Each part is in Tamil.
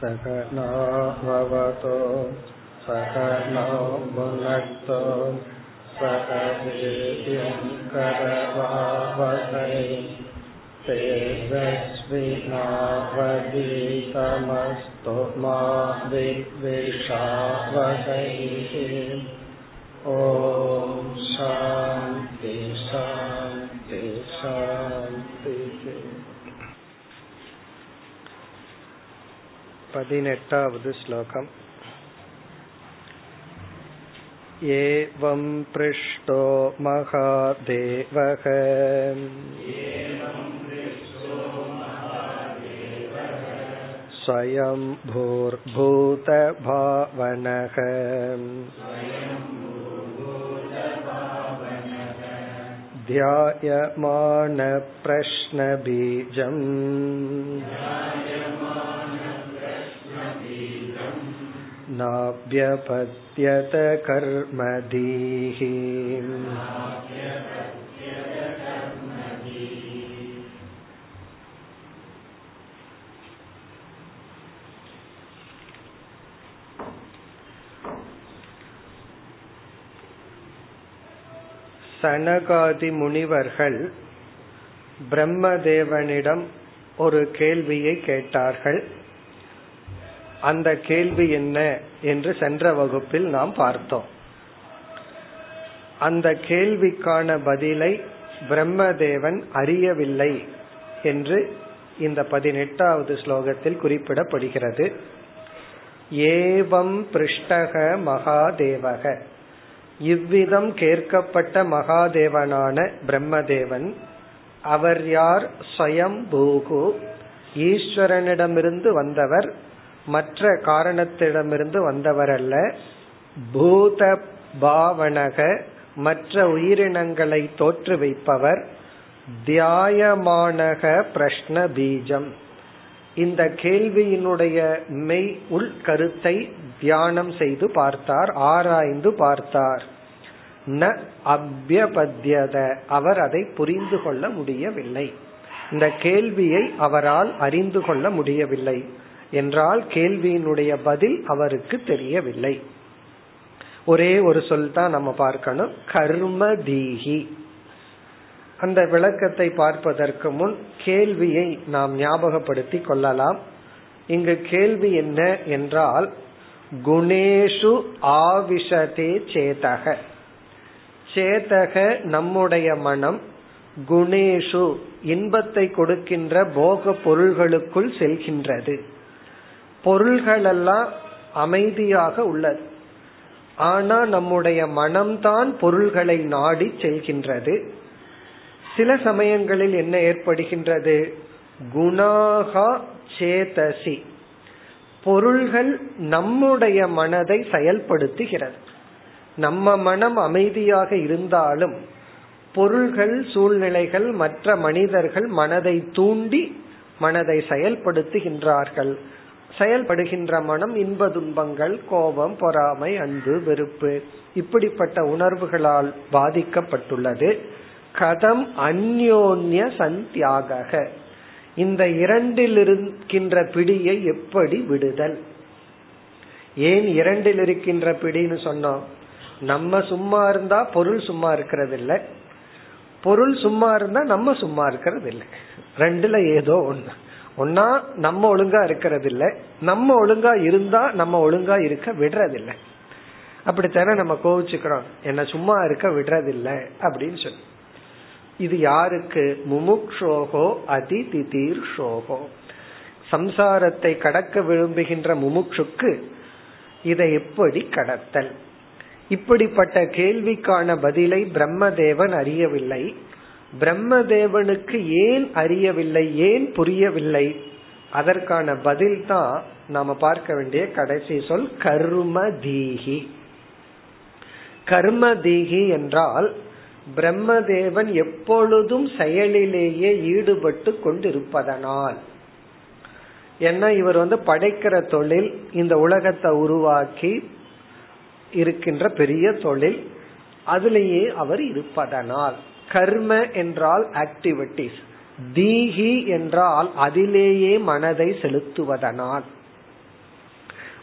सकनो भवतो सकनो भुनक्तो सकदेव्यङ्करवावहै तेजस्विनावदीतमस्तु मा विद्विषावहैः ॐ शा पदिनेट्टावद् श्लोकम्। एवं पृष्टो महादेवः। स्वयं भूर्भूतभावनः ध्यायमानप्रश्नबीजम्। नाभ्यपद्यत कर्मधीः சனகாதி முனிவர்கள் பிரம்மதேவனிடம் ஒரு கேள்வியை கேட்டார்கள் அந்த கேள்வி என்ன என்று சென்ற வகுப்பில் நாம் பார்த்தோம். அந்த கேள்விக்கான பதிலை பிரம்மதேவன் அறியவில்லை என்று இந்த பதினெட்டாவது ஸ்லோகத்தில் குறிப்பிடப்படுகிறது. ஏவம் பிருஷ்டக மகாதேவக. இவ்விதம் கேட்கப்பட்ட மகாதேவனான பிரம்மதேவன் அவர் யார்? ஸ்வயம் பூகு ஈஸ்வரனிடமிருந்து வந்தவர் மற்ற காரணத்திடமிருந்து வந்தவர் அல்ல பூத பாவனக மற்ற உயிரினங்களை தோற்றுவிப்பவர் தியாயமானக பிரஷ்ன பீஜம். இந்த கேள்வியினுடைய மெய் உள் கருத்தை தியானம் செய்து பார்த்தார் ஆராய்ந்து பார்த்தார். ந அபியபத்தியத அவர் அதை புரிந்து கொள்ள முடியவில்லை. இந்த கேள்வியை அவரால் அறிந்து கொள்ள முடியவில்லை. என்றால் கேள்வியினுடைய பதில் அவருக்கு தெரியவில்லை. ஒரே ஒரு சொல் தான் நம்ம பார்க்கணும். கர்ம தீகி அந்த விளக்கத்தை பார்ப்பதற்கு முன் கேள்வியை நாம் ஞாபகப்படுத்தி கொள்ளலாம். இங்கு கேள்வி என்ன என்றால் குணேஷு ஆவிஷதே சேதக. சேதக நம்முடைய மனம் குணேஷு இன்பத்தை கொடுக்கின்ற போக பொருள்களுக்குள் செல்கின்றது. பொருள்களெல்லாம் அமைதியாக உள்ளது. ஆனா நம்முடைய மனம்தான் பொருள்களை நாடி செல்கின்றது. சில சமயங்களில் என்ன ஏற்படுகின்றது? குணாகா சேதசி. பொருள்கள் நம்முடைய மனதை செயல்படுத்துகிறது. நம்ம மனம் அமைதியாக இருந்தாலும் பொருள்கள் சூழ்நிலைகள் மற்ற மனிதர்கள் மனதை தூண்டி மனதை செயல்படுத்துகின்றார்கள். செயல்படுகின்ற மனம் இன்ப துன்பங்கள் கோபம் பொறாமை அன்பு வெறுப்பு இப்படிப்பட்ட உணர்வுகளால் பாதிக்கப்பட்டுள்ளது. கதம் அந்யோன்ய சந்தியாக இந்த இரண்டில் இருக்கின்ற பிடியை எப்படி விடுதல்? ஏன் இரண்டில் இருக்கின்ற பிடின்னு சொன்னோம்? நம்ம சும்மா இருந்தா பொருள் சும்மா இருக்கிறது இல்லை பொருள் சும்மா இருந்தா நம்ம சும்மா இருக்கிறது இல்லை ரெண்டுல ஏதோ ஒன்று ஒன்னா நம்ம ஒழுங்கா இருக்கிறது இல்ல நம்ம ஒழுங்கா இருந்தா நம்ம ஒழுங்கா இருக்க விடுறதில்லை. அப்படித்தானே நம்ம கோவிச்சுக்கிறோம். என்ன சும்மா இருக்க விடுறதில்லை அப்படின்னு சொல்லி. இது யாருக்கு? முமுக்ஷோகோ அதி திதீர் ஷோகோ சம்சாரத்தை கடக்க விரும்புகின்ற முமுட்சுக்கு இதை எப்படி கடத்தல்? இப்படிப்பட்ட கேள்விக்கான பதிலை பிரம்மதேவன் அறியவில்லை. பிரம்மதேவனுக்கு ஏன் அறியவில்லை ஏன் புரியவில்லை? அதற்கான பதில் தான் நாம பார்க்க வேண்டிய கடைசி சொல் கர்ம தீகி கர்ம தீகி என்றால் பிரம்மதேவன் எப்பொழுதும் செயலிலேயே ஈடுபட்டு கொண்டிருப்பதனால். ஏன்னா இவர் வந்து படைக்கிற தொழில் இந்த உலகத்தை உருவாக்கி இருக்கின்ற பெரிய தொழில் அதிலேயே அவர் இருப்பதனால். கர்ம என்றால் ஆக்டிவிட்டிஸ் தீகி என்றால் அதிலேயே மனதை செலுத்துவதனால்.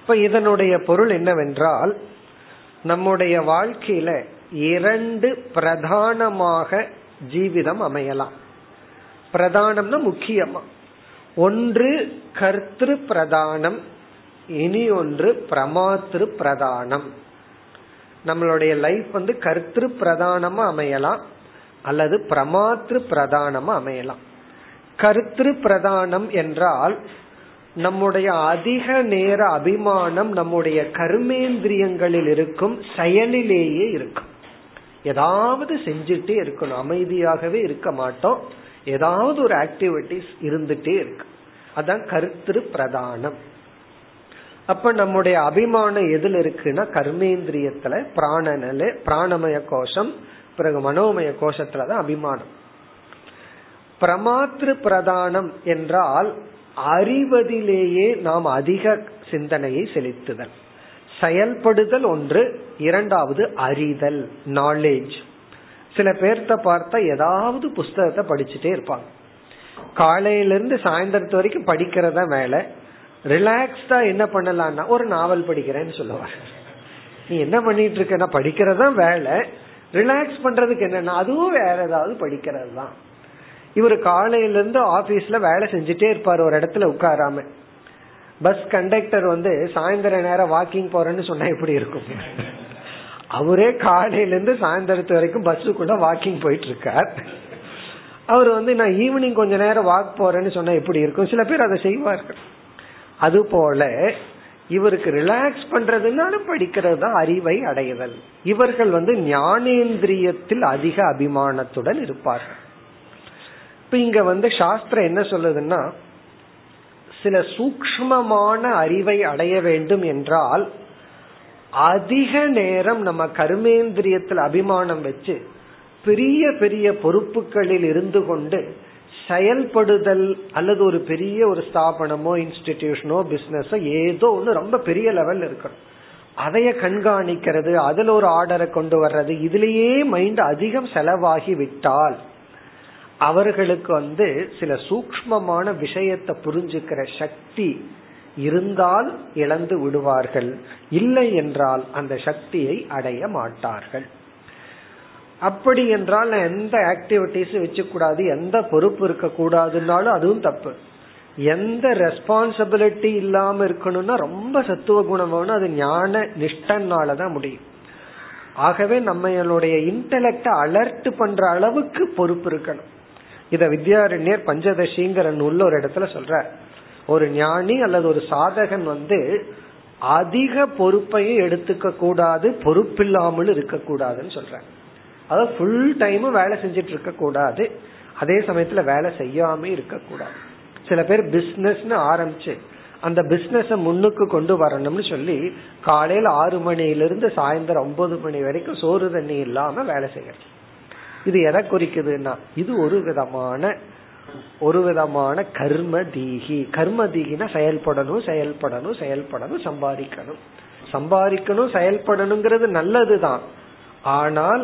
இப்ப இதனுடைய பொருள் என்னவென்றால் நம்முடைய வாழ்க்கையில இரண்டு பிரதானமாக ஜீவிதம் அமையலாம். பிரதானம்னா முக்கியமா. ஒன்று கர்த்திரு பிரதானம் இனி ஒன்று பிரமாத்திரு பிரதானம். நம்மளுடைய லைஃப் வந்து கர்த்திரு பிரதானமா அமையலாம். அல்லது பிரமாத்திரு பிரதானமா அமையலாம். கருத்திரு பிரதானம் என்றால் நம்முடைய அதிக நேர அபிமானம் நம்முடைய கர்மேந்திரியங்களில் இருக்கும் செயலிலேயே இருக்கும். ஏதாவது செஞ்சுட்டே இருக்கணும். அமைதியாகவே இருக்க மாட்டோம். ஏதாவது ஒரு ஆக்டிவிட்டிஸ் இருந்துட்டே இருக்கு. அதான் கருத்திரு பிரதானம். அப்ப நம்முடைய அபிமானம் எதுல இருக்குன்னா கர்மேந்திரியத்துல பிராணனில பிராணமய கோஷம் பிறகு மனோமய கோஷத்துலதான் அபிமானம். பிரமாத்திரு பிரதானம் என்றால் அறிவதிலேயே நாம் அதிக சிந்தனையை செலுத்துதல். செயல்படுதல் ஒன்று இரண்டாவது அறிதல் நாலேஜ் சில பேர்த்த பார்த்தா ஏதாவது புஸ்தகத்தை படிச்சுட்டே இருப்பாங்க. காலையிலிருந்து சாயந்தரத்து வரைக்கும் படிக்கிறதா வேலை. ரிலாக்ஸ்டா என்ன பண்ணலாம்னா ஒரு நாவல் படிக்கிறேன்னு சொல்லுவார் நீ என்ன பண்ணிட்டு இருக்க? படிக்கிறதா வேலை. ரிலாக்ஸ் பண்றதுக்கு என்னன்னா அதுவும் வேற ஏதாவது படிக்கிறது தான் இவர் காலையில இருந்து ஆபீஸ்ல வேலை செஞ்சுட்டே இருப்பார் ஒரு இடத்துல உட்காராம. பஸ் கண்டக்டர் வந்து சாயந்தர நேரம் வாக்கிங் போறேன்னு சொன்னா எப்படி இருக்கும்? அவரே காலையில இருந்து சாயந்தரத்து வரைக்கும் பஸ்ஸுக்குள்ள வாக்கிங் போயிட்டு இருக்கார் அவர் வந்து நான் ஈவினிங் கொஞ்ச நேரம் வாக் போறேன்னு சொன்னா எப்படி இருக்கும்? சில பேர் அதை செய்வார்கள். அது போல இவருக்கு ரிலாக்ஸ் பண்றதுனால படிக்கிறது தான் அறிவை அடைதல். இவர்கள் வந்து ஞானேந்திரியத்தில் அதிக அபிமானத்துடன் இருப்பார்கள். இப்ப இங்க வந்து சாஸ்திரம் என்ன சொல்லுதுன்னா சில சூக்மமான அறிவை அடைய வேண்டும் என்றால் அதிக நேரம் நம்ம கர்மேந்திரியத்தில் அபிமானம் வச்சு பெரிய பெரிய பொறுப்புகளில் இருந்து கொண்டு செயல்படுதல் அல்லது ஒரு பெரிய ஒரு ஸ்தாபனமோ இன்ஸ்டிடியூஷனோ பிசினஸோ ஏதோ ஒன்று ரொம்ப பெரிய லெவல் இருக்கணும். அதைய கண்காணிக்கிறது அதுல ஒரு ஆர்டரை கொண்டு வர்றது இதுலயே மைண்ட் அதிகம் செலவாகி விட்டால் அவர்களுக்கு வந்து சில சூக்மமான விஷயத்தை புரிஞ்சுக்கிற சக்தி இருந்தால் இழந்து விடுவார்கள். இல்லை என்றால் அந்த சக்தியை அடைய மாட்டார்கள். அப்படி என்றால் நான் எந்த ஆக்டிவிட்டிஸும் வச்சுக்கூடாது எந்த பொறுப்பு இருக்க கூடாதுன்னாலும் அதுவும் தப்பு. எந்த ரெஸ்பான்சிபிலிட்டி இல்லாம இருக்கணும்னா ரொம்ப சத்துவ குணம் வேணும் அது ஞான நிஷ்டனாலதான் முடியும். ஆகவே நம்மளுடைய இன்டலெக்ட அலர்ட் பண்ற அளவுக்கு பொறுப்பு இருக்கணும். இத வித்யாரண்யர் பஞ்சதசிங்கிற நூல்ல ஒரு இடத்துல சொல்ற ஒரு ஞானி அல்லது ஒரு சாதகன் வந்து அதிக பொறுப்பையும் எடுத்துக்க கூடாது பொறுப்பில்லாமல் இருக்கக்கூடாதுன்னு சொல்றேன் அதாவது ஃபுல் டைமும் வேலை செஞ்சுட்டு இருக்க கூடாது அதே சமயத்துல வேலை செய்யாம இருக்கக்கூடாது. சில பேர் பிசினஸ்னு ஆரம்பிச்சு அந்த பிசினஸ முன்னுக்கு கொண்டு வரணும்னு சொல்லி காலையில ஆறு மணியிலிருந்து சாயந்தரம் ஒன்பது மணி வரைக்கும் சோறு தண்ணி இல்லாம வேலை செய்யறது. இது எதை குறிக்குதுன்னா இது ஒரு விதமான ஒரு விதமான கர்ம தீகி. கர்ம தீகினா செயல்படணும் செயல்படணும் செயல்படணும் சம்பாதிக்கணும். சம்பாதிக்கணும் செயல்படணுங்கிறது நல்லதுதான். ஆனால்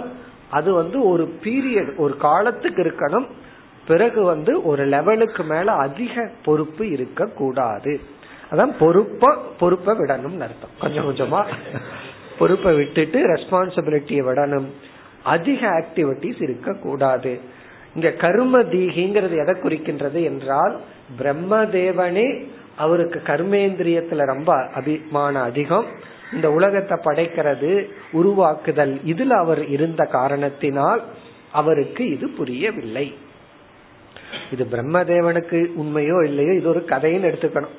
அது வந்து ஒரு பீரியட் ஒரு காலத்துக்கு இருக்கணும். பிறகு வந்து ஒரு லெவலுக்கு மேல அதிக பொறுப்பு இருக்க கூடாது அதான் பொறுப்ப பொறுப்பை விடணும் அர்த்தம். கொஞ்சம் கொஞ்சமா பொறுப்பை விட்டுட்டு ரெஸ்பான்சிபிலிட்டியை விடணும். அதிக ஆக்டிவிட்டிஸ் இருக்க கூடாது இங்க கர்ம தீகிங்கிறது எதை குறிக்கின்றது என்றால் பிரம்மதேவனே அவருக்கு கர்மேந்திரியத்துல ரொம்ப அபிமான அதிகம். இந்த உலகத்தை படைக்கிறது உருவாக்குதல் இதுல அவர் இருந்த காரணத்தினால் அவருக்கு இது புரியவில்லை. இது பிரம்மதேவனுக்கு உண்மையோ இல்லையோ இது ஒரு கதைன்னு எடுத்துக்கணும்.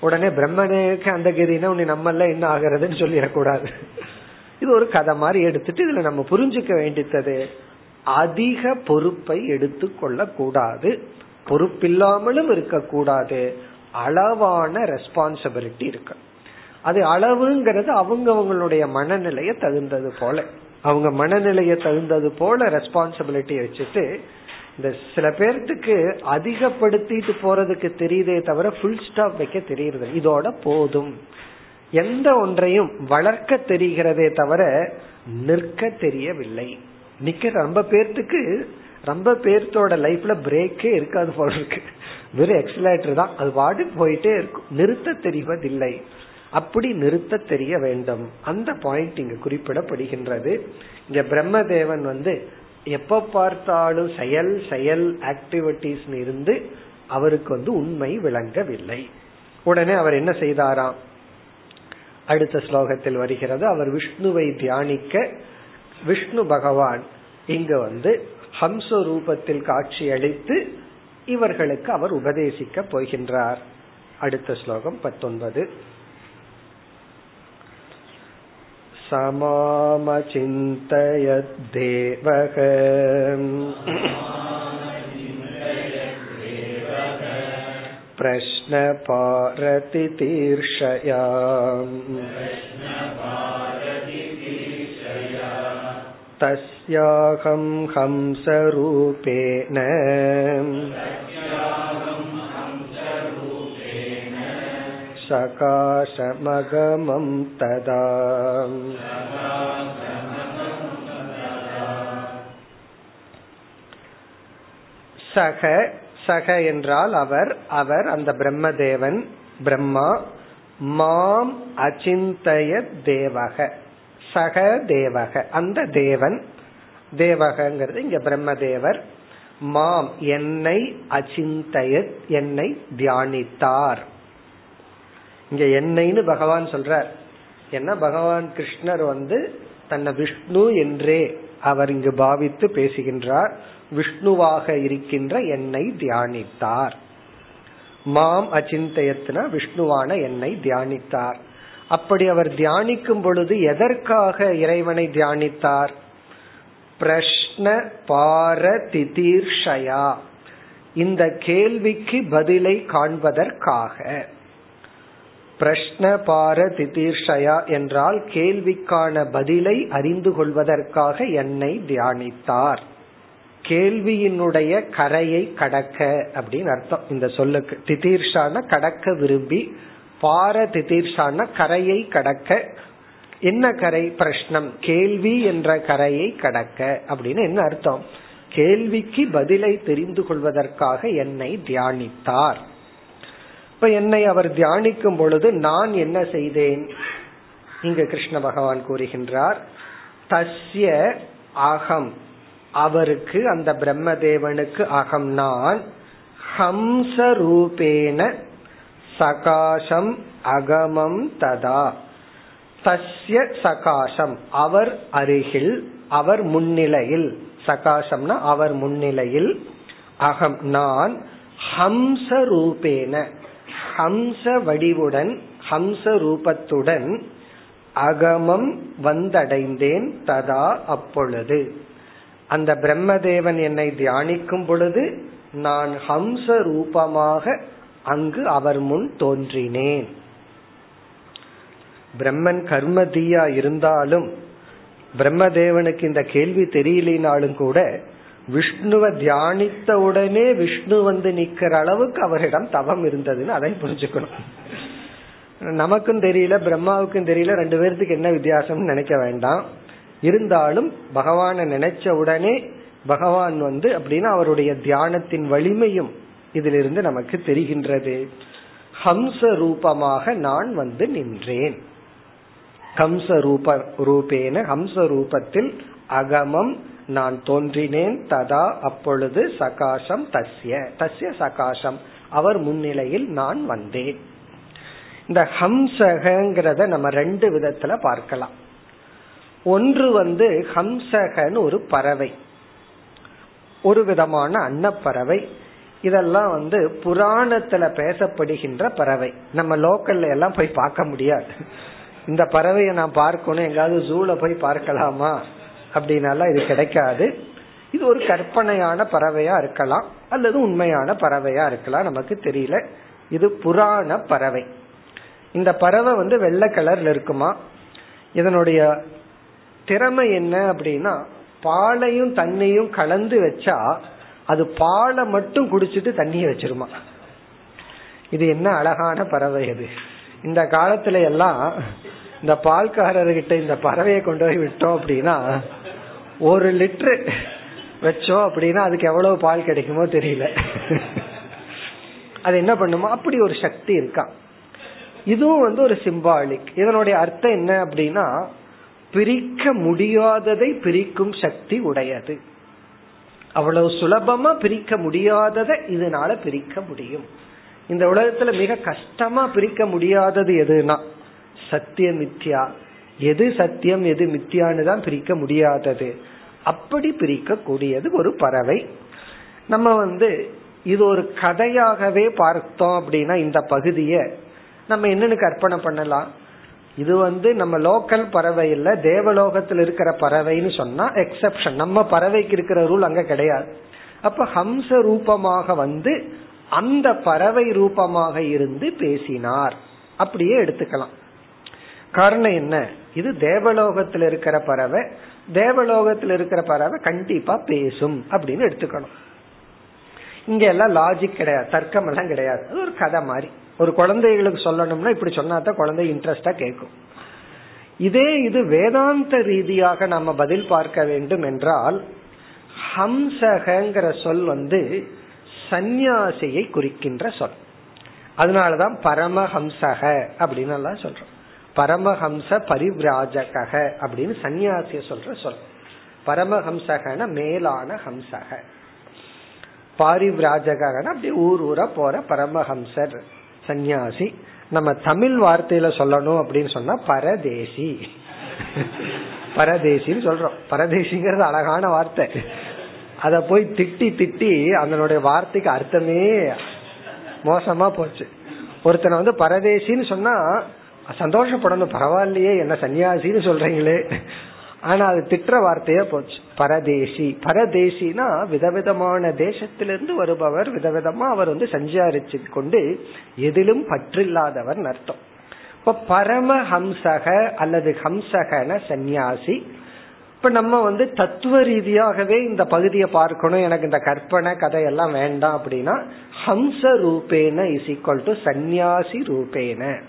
உடனே பிரம்மதேவனுக்கு அந்த கதினா உன்னை நம்மள என்ன ஆகிறதுன்னு சொல்லிடக்கூடாது. இது ஒரு கதை மாதிரி எடுத்துட்டு இதுல நம்ம புரிஞ்சுக்க வேண்டியது அதிக பொறுப்பை எடுத்துக்கொள்ள கூடாது பொறுப்பில்லாமலும் இருக்கக்கூடாது அளவான ரெஸ்பான்சிபிலிட்டி இருக்கு அது அளவுங்கிறது அவங்கவுங்களுடைய மனநிலைய தகுந்தது போல. அவங்க மனநிலைய தகுந்தது போல ரெஸ்பான்சிபிலிட்டி வச்சுட்டு இந்த சில பேர்த்துக்கு அதிகப்படுத்திட்டு போறதுக்கு தெரியுதே தவிர ஃபுல் ஸ்டாப் வைக்க தெரியுது இதோட போதும். எந்த ஒன்றையும் வளர்க்க தெரிகிறதே தவிர நிற்க தெரியவில்லை. நிக்க ரொம்ப பேர்த்துக்கு ரொம்ப பேர்த்தோட லைஃப்ல பிரேக்கே இருக்காது போல இருக்கு. வெறும் எக்ஸலேட்டர் தான். அது பாட்டு போயிட்டே இருக்கும். நிறுத்த தெரிவதில்லை. அப்படி நிறுத்த தெரிய வேண்டும். அந்த பாயிண்ட் இங்கு குறிப்பிடப்படுகின்றது. இங்க பிரம்மதேவன் வந்து எப்ப பார்த்தாலும் செயல் செயல் ஆக்டிவிட்டிஸ் இருந்து அவருக்கு வந்து உண்மை விளங்கவில்லை. உடனே அவர் என்ன செய்தாராம்? அடுத்த ஸ்லோகத்தில் வருகிறது அவர் விஷ்ணுவை தியானிக்க விஷ்ணு பகவான் இங்க வந்து ஹம்ச ரூபத்தில் காட்சி அளித்து இவர்களுக்கு அவர் உபதேசிக்க போகின்றார். அடுத்த ஸ்லோகம் பத்தொன்பது. समामचिन्तयद्देवः प्रश्नपारतितीर्षया तस्याहं हंसरूपेण सकाशमगमं तदा சக சக என்றால் அவர் அவர் அந்த பிரம்மதேவன் பிரம்மா மாம் அச்சிந்தய தேவக சக தேவக அந்த தேவன் தேவகங்கிறது இங்க பிரம்மதேவர் மாம் என்னை அச்சிந்தய என்னை தியானித்தார் இங்க என்னைன்னு பகவான் சொல்றார். என்ன பகவான் கிருஷ்ணர் வந்து தன்னை விஷ்ணு என்றே அவர் இங்கு பாவித்து பேசுகின்றார். விஷ்ணுவாக இருக்கின்ற என்னை தியானித்தார். மாம் அச்சிந்தயத்தின விஷ்ணுவான என்னை தியானித்தார். அப்படி அவர் தியானிக்கும் பொழுது எதற்காக இறைவனை தியானித்தார்? பிரஷ்ன பார திதீர்ஷயா இந்த கேள்விக்கு பதிலை காண்பதற்காக. பிரஷ்ன பார திதீர்ஷயா என்றால் கேள்விக்கான பதிலை அறிந்து கொள்வதற்காக என்னை தியானித்தார். கேள்வியினுடைய கரையை கடக்க அப்படின்னு அர்த்தம். இந்த சொல்லுக்கு திதீர்ஷான கடக்க விரும்பி பார திதீர்ஷான கரையை கடக்க என்ன கரை? பிரஷ்னம். கேள்வி என்ற கரையை கடக்க அப்படின்னு என்ன அர்த்தம்? கேள்விக்கு பதிலை தெரிந்து கொள்வதற்காக என்னை தியானித்தார். இப்ப என்னை அவர் தியானிக்கும் பொழுது நான் என்ன செய்தேன்? இங்கு கிருஷ்ண பகவான் கூறுகின்றார் தஸ்ய அகம் அவருக்கு அந்த பிரம்மதேவனுக்கு அகம் நான் ஹம்ச ரூபேன சகாசம் அகமம் ததா. தஸ்ய சகாசம் அவர் அருகில் அவர் முன்னிலையில் சகாசம்னா அவர் முன்னிலையில் அகம் நான் ஹம்ச ரூபேன ஹம்ச வடிவுடன் ஹம்ச ரூபத்துடன் அகமம் வந்தடைந்தேன் ததா அப்பொழுது. அந்த பிரம்மதேவன் என்னை தியானிக்கும் பொழுது நான் ஹம்ச ரூபமாக அங்கு அவர் முன் தோன்றினேன். பிரம்மன் கர்மதியா இருந்தாலும் பிரம்மதேவனுக்கு இந்த கேள்வி தெரியலினாலும் கூட விஷ்ணுவை தியானித்த உடனே விஷ்ணு வந்து நிக்கிற அளவுக்கு அவரிடம் தவம் இருந்ததுன்னு அதை புரிஞ்சுக்கணும். நமக்கும் தெரியல பிரம்மாவுக்கும் தெரியல ரெண்டு பேர்த்துக்கு என்ன வித்தியாசம்னு நினைக்க வேண்டாம். இருந்தாலும் பகவானை நினைச்ச உடனே பகவான் வந்து அப்படின்னா அவருடைய தியானத்தின் வலிமையும் இதிலிருந்து நமக்கு தெரிகின்றது. ஹம்ச ரூபமாக நான் வந்து நின்றேன். ஹம்ச ரூப ரூபேன ஹம்ச ரூபத்தில் அகமம் நான் தோன்றினேன் ததா அப்பொழுது சகாசம் தஸ்ய. தஸ்ய சகாசம் அவர் முன்னிலையில் நான் வந்தேன். இந்த ஹம்சகங்கிறத நம்ம ரெண்டு விதத்துல பார்க்கலாம். ஒன்று வந்து ஹம்சகன்னு ஒரு பறவை. ஒரு விதமான அன்னப்பறவை. இதெல்லாம் வந்து புராணத்துல பேசப்படுகின்ற பறவை. நம்ம லோக்கல்ல எல்லாம் போய் பார்க்க முடியாது. இந்த பறவையை நான் பார்க்கணும். எங்காவது ஜூல போய் பார்க்கலாமா? அப்படின்னால இது கிடைக்காது. இது ஒரு கற்பனையான பறவையா இருக்கலாம் அல்லது உண்மையான பறவையா இருக்கலாம் நமக்கு தெரியல. இது புராண பறவை. இந்த பறவை வந்து வெள்ளை கலர்ல இருக்குமா? இதனுடைய திறமை என்ன அப்படின்னா பாலையும் தண்ணியும் கலந்து வச்சா அது பாலை மட்டும் குடிச்சிட்டு தண்ணியை வச்சிருமா? இது என்ன அழகான பறவை அது இந்த காலத்துல எல்லாம் இந்த பால்காரர்கிட்ட இந்த பறவையை கொண்டு போய் விட்டோம் அப்படின்னா ஒரு லிட்டரு வச்சோம் அப்படின்னா அதுக்கு எவ்வளவு பால் கிடைக்குமோ தெரியல. அது என்ன பண்ணுமோ அப்படி ஒரு சக்தி இருக்கா. இதுவும் வந்து ஒரு சிம்பாலிக் இதனுடைய அர்த்தம் என்ன அப்படின்னா பிரிக்க முடியாததை பிரிக்கும் சக்தி உடையது. அவ்வளவு சுலபமா பிரிக்க முடியாததை இதனால பிரிக்க முடியும். இந்த உலகத்துல மிக கஷ்டமா பிரிக்க முடியாதது எதுனா சத்திய மித்யா எது சத்தியம் எது மித்தியான்னு தான் பிரிக்க முடியாதது. அப்படி பிரிக்க கூடியது ஒரு பறவை. நம்ம வந்து இது ஒரு கதையாகவே பார்த்தோம் அப்படின்னா இந்த பகுதியை நம்ம என்னன்னு கற்பனை பண்ணலாம். இது வந்து நம்ம லோக்கல் பறவை இல்ல தேவலோகத்தில் இருக்கிற பறவைன்னு சொன்னா எக்ஸப்ஷன் நம்ம பறவைக்கு இருக்கிற ரூல் அங்க கிடையாது. அப்ப ஹம்ச ரூபமாக வந்து அந்த பறவை ரூபமாக இருந்து பேசினார். அப்படியே எடுத்துக்கலாம். காரணம் என்ன? இது தேவலோகத்தில் இருக்கிற பறவை தேவலோகத்தில் இருக்கிற பறவை கண்டிப்பா பேசும் அப்படின்னு எடுத்துக்கணும். இங்க எல்லாம் லாஜிக் கிடையாது தர்க்கம் எல்லாம் கிடையாது. அது ஒரு கதை மாதிரி. ஒரு குழந்தைகளுக்கு சொல்லணும்னா இப்படி சொன்னா தான் குழந்தை இன்ட்ரெஸ்டா கேட்கும். இதே இது வேதாந்த ரீதியாக நம்ம பதில் பார்க்க வேண்டும் என்றால் ஹம்சகங்கிற சொல் வந்து சந்நியாசியை குறிக்கின்ற சொல். அதனாலதான் பரமஹம்சக அப்படின்னு எல்லாம் சொல்றோம். பரமஹம்ச பரிவிராஜக அப்படின்னு சன்னியாசிய சொல்ற சொல். பரமஹம்சகன மேலான ஹம்சக. பாரிவிராஜகன அப்படி ஊர் ஊரா போற பரமஹம்சர் சந்நியாசி. நம்ம தமிழ் வார்த்தையில சொல்லணும் அப்படின்னு சொன்னா பரதேசி. பரதேசின்னு சொல்றோம். பரதேசிங்கிறது அழகான வார்த்தை. அத போய் திட்டி திட்டி அதனுடைய வார்த்தைக்கு அர்த்தமே மோசமா போச்சு. ஒருத்தனை வந்து பரதேசின்னு சொன்னா சந்தோஷப்படணும் பரவாயில்லையே என்ன சன்னியாசின்னு சொல்றீங்களே. ஆனா அது திட்டுற வார்த்தையா போச்சு. பரதேசி. பரதேசினா விதவிதமான தேசத்திலிருந்து வருபவர் விதவிதமா அவர் வந்து சஞ்சாரிச்சு கொண்டு எதிலும் பற்றில்லாதவர் அர்த்தம். இப்ப பரம ஹம்சக அல்லது ஹம்சகன சந்நியாசி இப்ப நம்ம வந்து தத்துவ ரீதியாகவே இந்த பகுதியை பார்க்கணும். எனக்கு இந்த கற்பனை கதையெல்லாம் வேண்டாம் அப்படின்னா ஹம்ச ரூபேன இஸ் ஈக்வல் டு சந்நியாசி ரூபேன.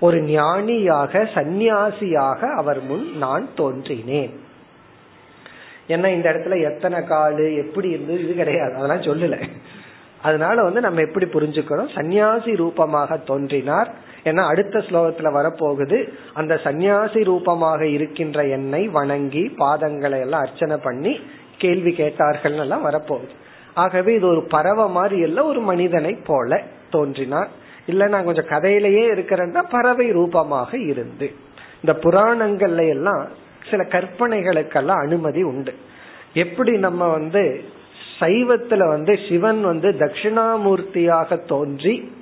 ஒரு ஞானியாக சந்நியாசியாக அவர் முன் நான் தோன்றினேன். என்ன இந்த இடத்துல எத்தனை காலு எப்படி இருந்தது இது கிடையாது. அதெல்லாம் சொல்லல. அதனால வந்து நம்ம எப்படி புரிஞ்சுக்கிறோம் சன்னியாசி ரூபமாக தோன்றினார். ஏன்னா அடுத்த ஸ்லோகத்துல வரப்போகுது. அந்த சந்நியாசி ரூபமாக இருக்கின்ற என்னை வணங்கி பாதங்களை எல்லாம் அர்ச்சனை பண்ணி கேள்வி கேட்டார்கள் எல்லாம் வரப்போகுது. ஆகவே இது ஒரு பறவை மாதிரி இல்ல ஒரு மனிதனை போல தோன்றினார். இல்ல நான் கொஞ்சம் கதையிலேயே இருக்கிறேன்னா பறவை ரூபமாக இருந்து. இந்த புராணங்கள்ல எல்லாம் சில கற்பனைகளுக்கெல்லாம் அனுமதி உண்டு. எப்படி நம்ம வந்து சைவத்துல வந்து சிவன் வந்து தட்சிணாமூர்த்தியாக தோன்றி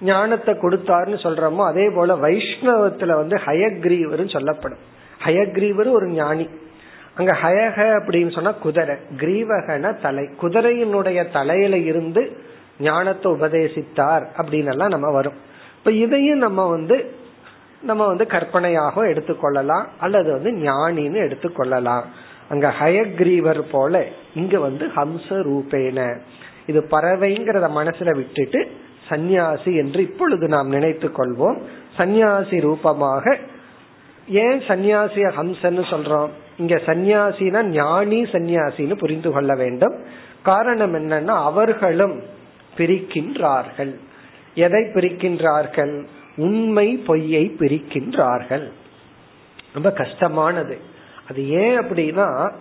ஞானத்தை கொடுத்தாருன்னு சொல்றோமோ அதே போல வைஷ்ணவத்துல வந்து ஹயக்ரீவர்னு சொல்லப்படும். ஹயக்ரீவர் ஒரு ஞானி. அங்க ஹயக அப்படின்னு சொன்னா குதிரை. கிரீவகன தலை. குதிரையினுடைய தலையில இருந்து ஞானத்தை உபதேசித்தார் அப்படின்னு எல்லாம் நம்ம வரும். இப்ப இதையும் நம்ம வந்து நம்ம வந்து கற்பனையாக எடுத்துக்கொள்ளலாம் அல்லது வந்து ஞானின்னு எடுத்துக்கொள்ளலாம். அங்க ஹயக்ரீவர் போல இங்க வந்து ஹம்ச ரூபேன இது பறவைங்கிறத மனசுல விட்டுட்டு சந்நியாசி என்று இப்பொழுது நாம் நினைத்து கொள்வோம். சந்நியாசி ரூபமாக ஏன் சந்நியாசிய ஹம்சன்னு சொல்றோம்? இங்க சந்நியாசினா ஞானி சந்நியாசின்னு புரிந்து கொள்ள வேண்டும். காரணம் என்னன்னா அவர்களும் பிரிக்கின்றார்கள். எதை பிரிக்கின்றார்கள்? உண்மை பொய்யை பிரிக்கின்றார்கள். ரொம்ப கஷ்டமானது. அது ஏன் அப்படின்னா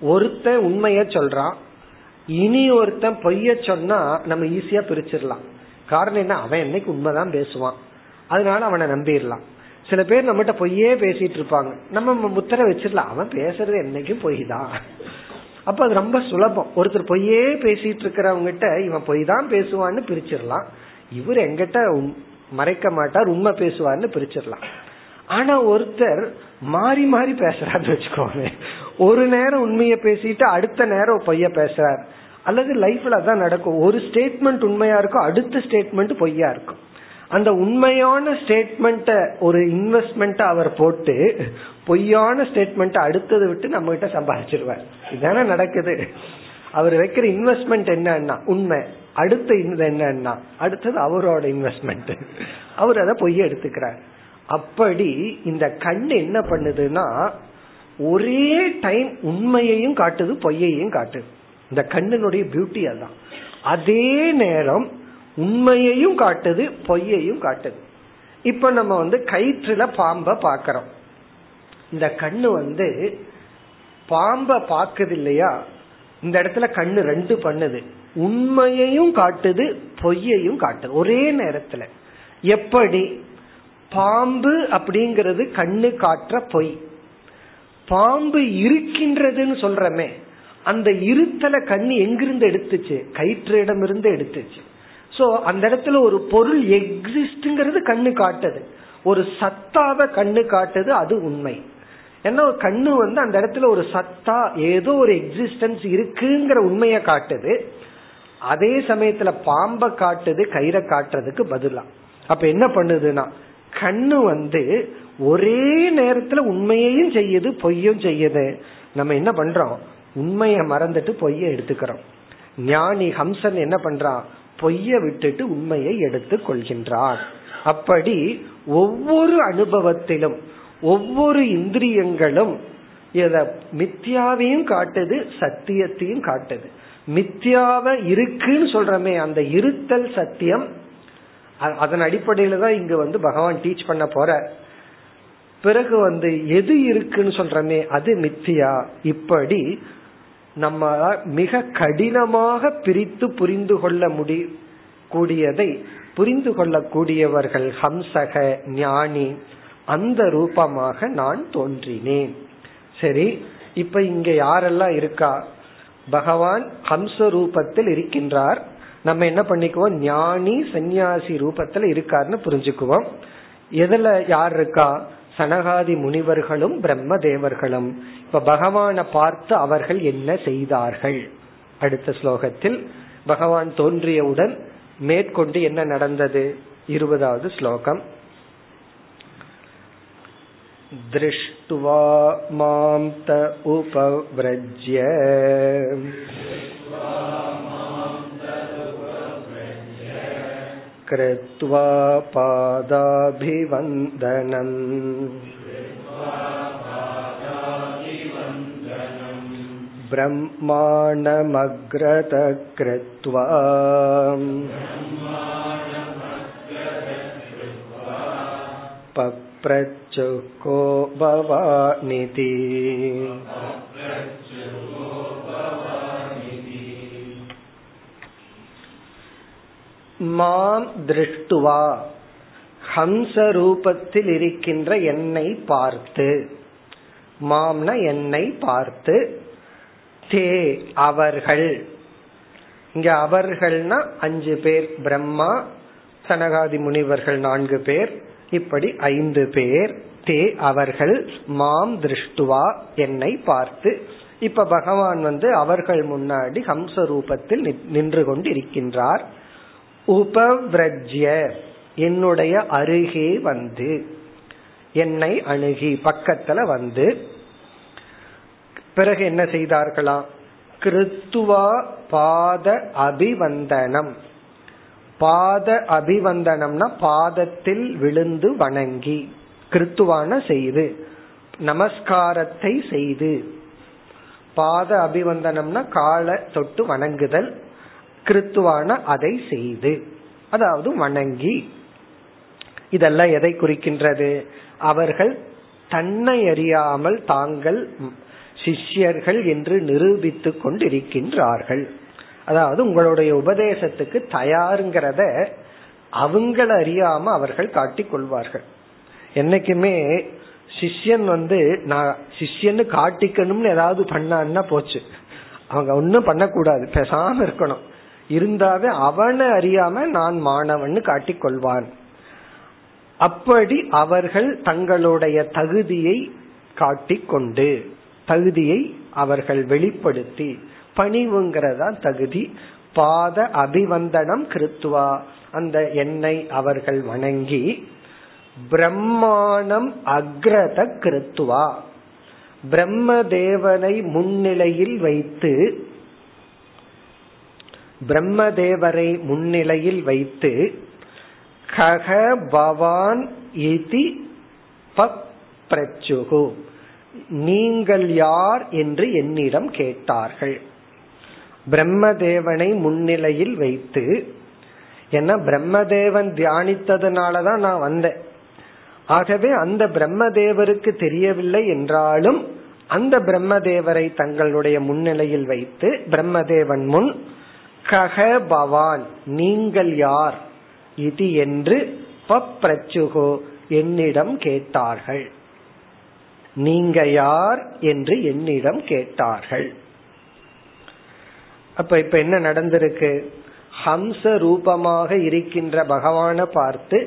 ஒருத்தன் உண்மைய சொல்றான் இனி ஒருத்தன் பொய்ய சொன்னா நம்ம ஈஸியா பிரிச்சிடலாம். காரணம் என்ன? அவன் என்னைக்கு உண்மைதான் பேசுவான். அதனால அவனை நம்பிடலாம். சில பேர் நம்மகிட்ட பொய்யே பேசிட்டு இருப்பாங்க. நம்ம முத்திர வச்சிடலாம். அவன் பேசுறது என்னைக்கும் பொய் தான் அப்ப அது ரொம்ப சுலபம். ஒருத்தர் பொய்யே பேசிட்டு இருக்கிறவங்கிட்ட இவன் பொய் தான் பேசுவான்னு பிரிச்சிடலாம். இவர் எங்கிட்ட மறைக்க மாட்டார் உண்மை பேசுவார்னு பிரிச்சிடலாம். ஆனா ஒருத்தர் மாறி மாறி பேசுறாருன்னு வச்சுக்கோங்க ஒரு நேரம் உண்மைய பேசிட்டு அடுத்த நேரம் பொய்ய பேசுறாரு. அல்லது லைஃப்ல தான் நடக்கும். ஒரு ஸ்டேட்மெண்ட் உண்மையா இருக்கும் அடுத்த ஸ்டேட்மெண்ட் பொய்யா இருக்கும். அந்த உண்மையான ஸ்டேட்மெண்ட்ட ஒரு இன்வெஸ்ட்மெண்ட் அவர் போட்டு பொய்யான ஸ்டேட்மெண்ட் அடுத்தது விட்டு நம்ம கிட்ட சம்பாதிச்சிருவார். இதுதானே நடக்குது. அவர் வைக்கிற இன்வெஸ்ட்மெண்ட் என்னன்னா உண்மை. அடுத்த என்னன்னா அடுத்தது அவரோட இன்வெஸ்ட்மெண்ட் அவர் அதை பொய்ய எடுத்துக்கிறார். அப்படி இந்த கண் என்ன பண்ணுதுன்னா ஒரே டைம் உண்மையையும் காட்டுது பொய்யையும் காட்டுது. இந்த கண்ணினுடைய பியூட்டி அதான் அதே நேரம் உண்மையையும் காட்டுது பொய்யையும் காட்டுது. இப்ப நம்ம வந்து கயிற்றுல பாம்ப பாக்கிறோம். இந்த கண்ணு வந்து பாம்ப பாக்குது இல்லையா இந்த இடத்துல கண்ணு ரெண்டு பண்ணுது. உண்மையையும் காட்டுது பொய்யையும் காட்டுது. ஒரே நேரத்துல. எப்படி? பாம்பு அப்படிங்கிறது கண்ணு காட்டுற பொய். பாம்பு இருக்கின்றதுன்னு சொல்றமே அந்த இருத்தலை கண்ணு எங்கிருந்து எடுத்துச்சு? கயிற்றிடம் இருந்து எடுத்துச்சு. சோ அந்த இடத்துல ஒரு பொருள் எக்ஸிஸ்ட்ங்கிறது கண்ணு காட்டுது. ஒரு சத்தாவ கண்ணு காட்டுது அது உண்மை. ஏன்னா கண்ணு வந்து அந்த இடத்துல ஒரு சத்தா ஏதோ ஒரு எக்ஸிஸ்டன்ஸ் இருக்குங்கிற உண்மையை காட்டுது. அதே சமயத்துல பாம்பை காட்டுது கயிறை காட்டுறதுக்கு பதிலா. அப்ப என்ன பண்ணுதுன்னா கண்ணு வந்து ஒரே நேரத்துல உண்மையையும் செய்யுது பொய்யும் செய்யுது. நம்ம என்ன பண்றோம்? உண்மையை மறந்துட்டு பொய்ய எடுத்துக்கிறோம். ஞானி ஹம்சன் என்ன பண்றான்? பொய்ய விட்டுட்டு உண்மையை எடுத்துக் கொள்கின்றார். அப்படி ஒவ்வொரு அனுபவத்திலும் ஒவ்வொரு இந்திரியங்களும் மித்யாவையும் காட்டுது சத்தியத்தையும் காட்டுது. மித்யாவ இருக்குன்னு சொல்றமே அந்த இருத்தல் சத்தியம் அதன் அடிப்படையில தான் இங்க வந்து பகவான் டீச் பண்ண போற. பிறகு வந்து எது இருக்குன்னு சொல்றமே அது மித்தியா இப்படி நம்ம மிக கடினமாக பிரித்து புரிந்து கொள்ள முடி கூடியதை புரிந்து கொள்ளக்கூடியவர்கள் ஹம்சக ஞானி அந்த ரூபமாக நான் தோன்றினேன். சரி இப்ப இங்க யாரெல்லாம் இருக்கா? பகவான் ஹம்ச ரூபத்தில் இருக்கின்றார். நம்ம என்ன பண்ணிக்குவோம்? ஞானி சந்நியாசி ரூபத்துல இருக்காருன்னு புரிஞ்சுக்குவோம். எதுல யார் இருக்கா? சனகாதி முனிவர்களும் பிரம்ம தேவர்களும் இப்ப பகவானை பார்த்து அவர்கள் என்ன செய்தார்கள் அடுத்த ஸ்லோகத்தில் பகவான் தோன்றியவுடன் மேற்கொண்டு என்ன நடந்தது இருபதாவது ஸ்லோகம் दृष्ट्वा मां त उपव्रज्य कृत्वा पादाभिवन्दनम् ब्रह्माणमग्रत कृत्वा पप्रच्युको भवानिति மாம் திருஷ்டுவா. ஹம்ச ரூபத்தில் இருக்கின்ற என்னை பார்த்து. மாம்ன என்னை பார்த்து. தே அவர்கள். இங்க அவர்கள்னா அஞ்சு பேர் பிரம்மா சனகாதி முனிவர்கள் நான்கு பேர் இப்படி ஐந்து பேர். தே அவர்கள் மாம் திருஷ்டுவா என்னை பார்த்து. இப்ப பகவான் வந்து அவர்கள் முன்னாடி ஹம்ச ரூபத்தில் நின்று கொண்டு இருக்கின்றார் உபவ்ரஜ்ய என்னுடைய அருகே வந்து என்னை அணுகி பக்கத்துல வந்து பிறகு என்ன செய்தார்களா? கிருத்துவா பாத அபிவந்தனம். பாத அபிவந்தனம்னா பாதத்தில் விழுந்து வணங்கி கிருத்துவான செய்து நமஸ்காரத்தை செய்து. பாத அபிவந்தனம்னா காலை தொட்டு வணங்குதல் கிருத்துவான அதை செய்து. அதாவது வணங்கி. இதெல்லாம் எதை குறிக்கின்றது? அவர்கள் தன்னை அறியாமல் தாங்கள் சிஷ்யர்கள் என்று நிரூபித்து கொண்டிருக்கின்றார்கள். அதாவது உங்களுடைய உபதேசத்துக்கு தயாருங்கிறத அவங்கள அறியாம அவர்கள் காட்டிக் கொள்வார்கள். என்னைக்குமே சிஷ்யன் வந்து நான் சிஷ்யன்னு காட்டிக்கணும்னு ஏதாவது பண்ணான்னா போச்சு. அவங்க ஒன்றும் பண்ணக்கூடாது. பேசாம இருக்கணும். இருந்தாவே அவனை அறியாம நான் மாணவன் காட்டிக் கொள்வான் அப்படி அவர்கள் தங்களுடைய தகுதியை காட்டிக்கொண்டு தகுதியை அவர்கள் வெளிப்படுத்தி பணிவுங்கிறதா தகுதி. பாத அபிவந்தனம் கிருத்துவா அந்த எண்ணெய் அவர்கள் வணங்கி பிரம்மாணம் அக்ரத கிருத்துவா பிரம்மதேவனை முன்னிலையில் வைத்து பிரம்மதேவரை முன்னிலையில் வைத்து கக பவான் இதி பிரச்சுகு. நீங்கள் யார் என்று என்னிடம் கேட்டார்கள். பிரம்மதேவனை முன்னிலையில் வைத்து ஏன்னா பிரம்மதேவன் தியானித்ததுனாலதான் நான் வந்தேன். ஆகவே அந்த பிரம்மதேவருக்கு தெரியவில்லை என்றாலும் அந்த பிரம்மதேவரை தங்களுடைய முன்னிலையில் வைத்து பிரம்மதேவன் முன் கக பவான் நீங்கள் யார்? இது என்று பப்ரச்சுகோ என்னிடம் கேட்டார்கள். நீங்க யார் என்று என்னிடம் கேட்டார்கள். அப்ப இப்ப என்ன நடந்திருக்கு? ஹம்ச ரூபமாக இருக்கின்ற பகவான பார்த்து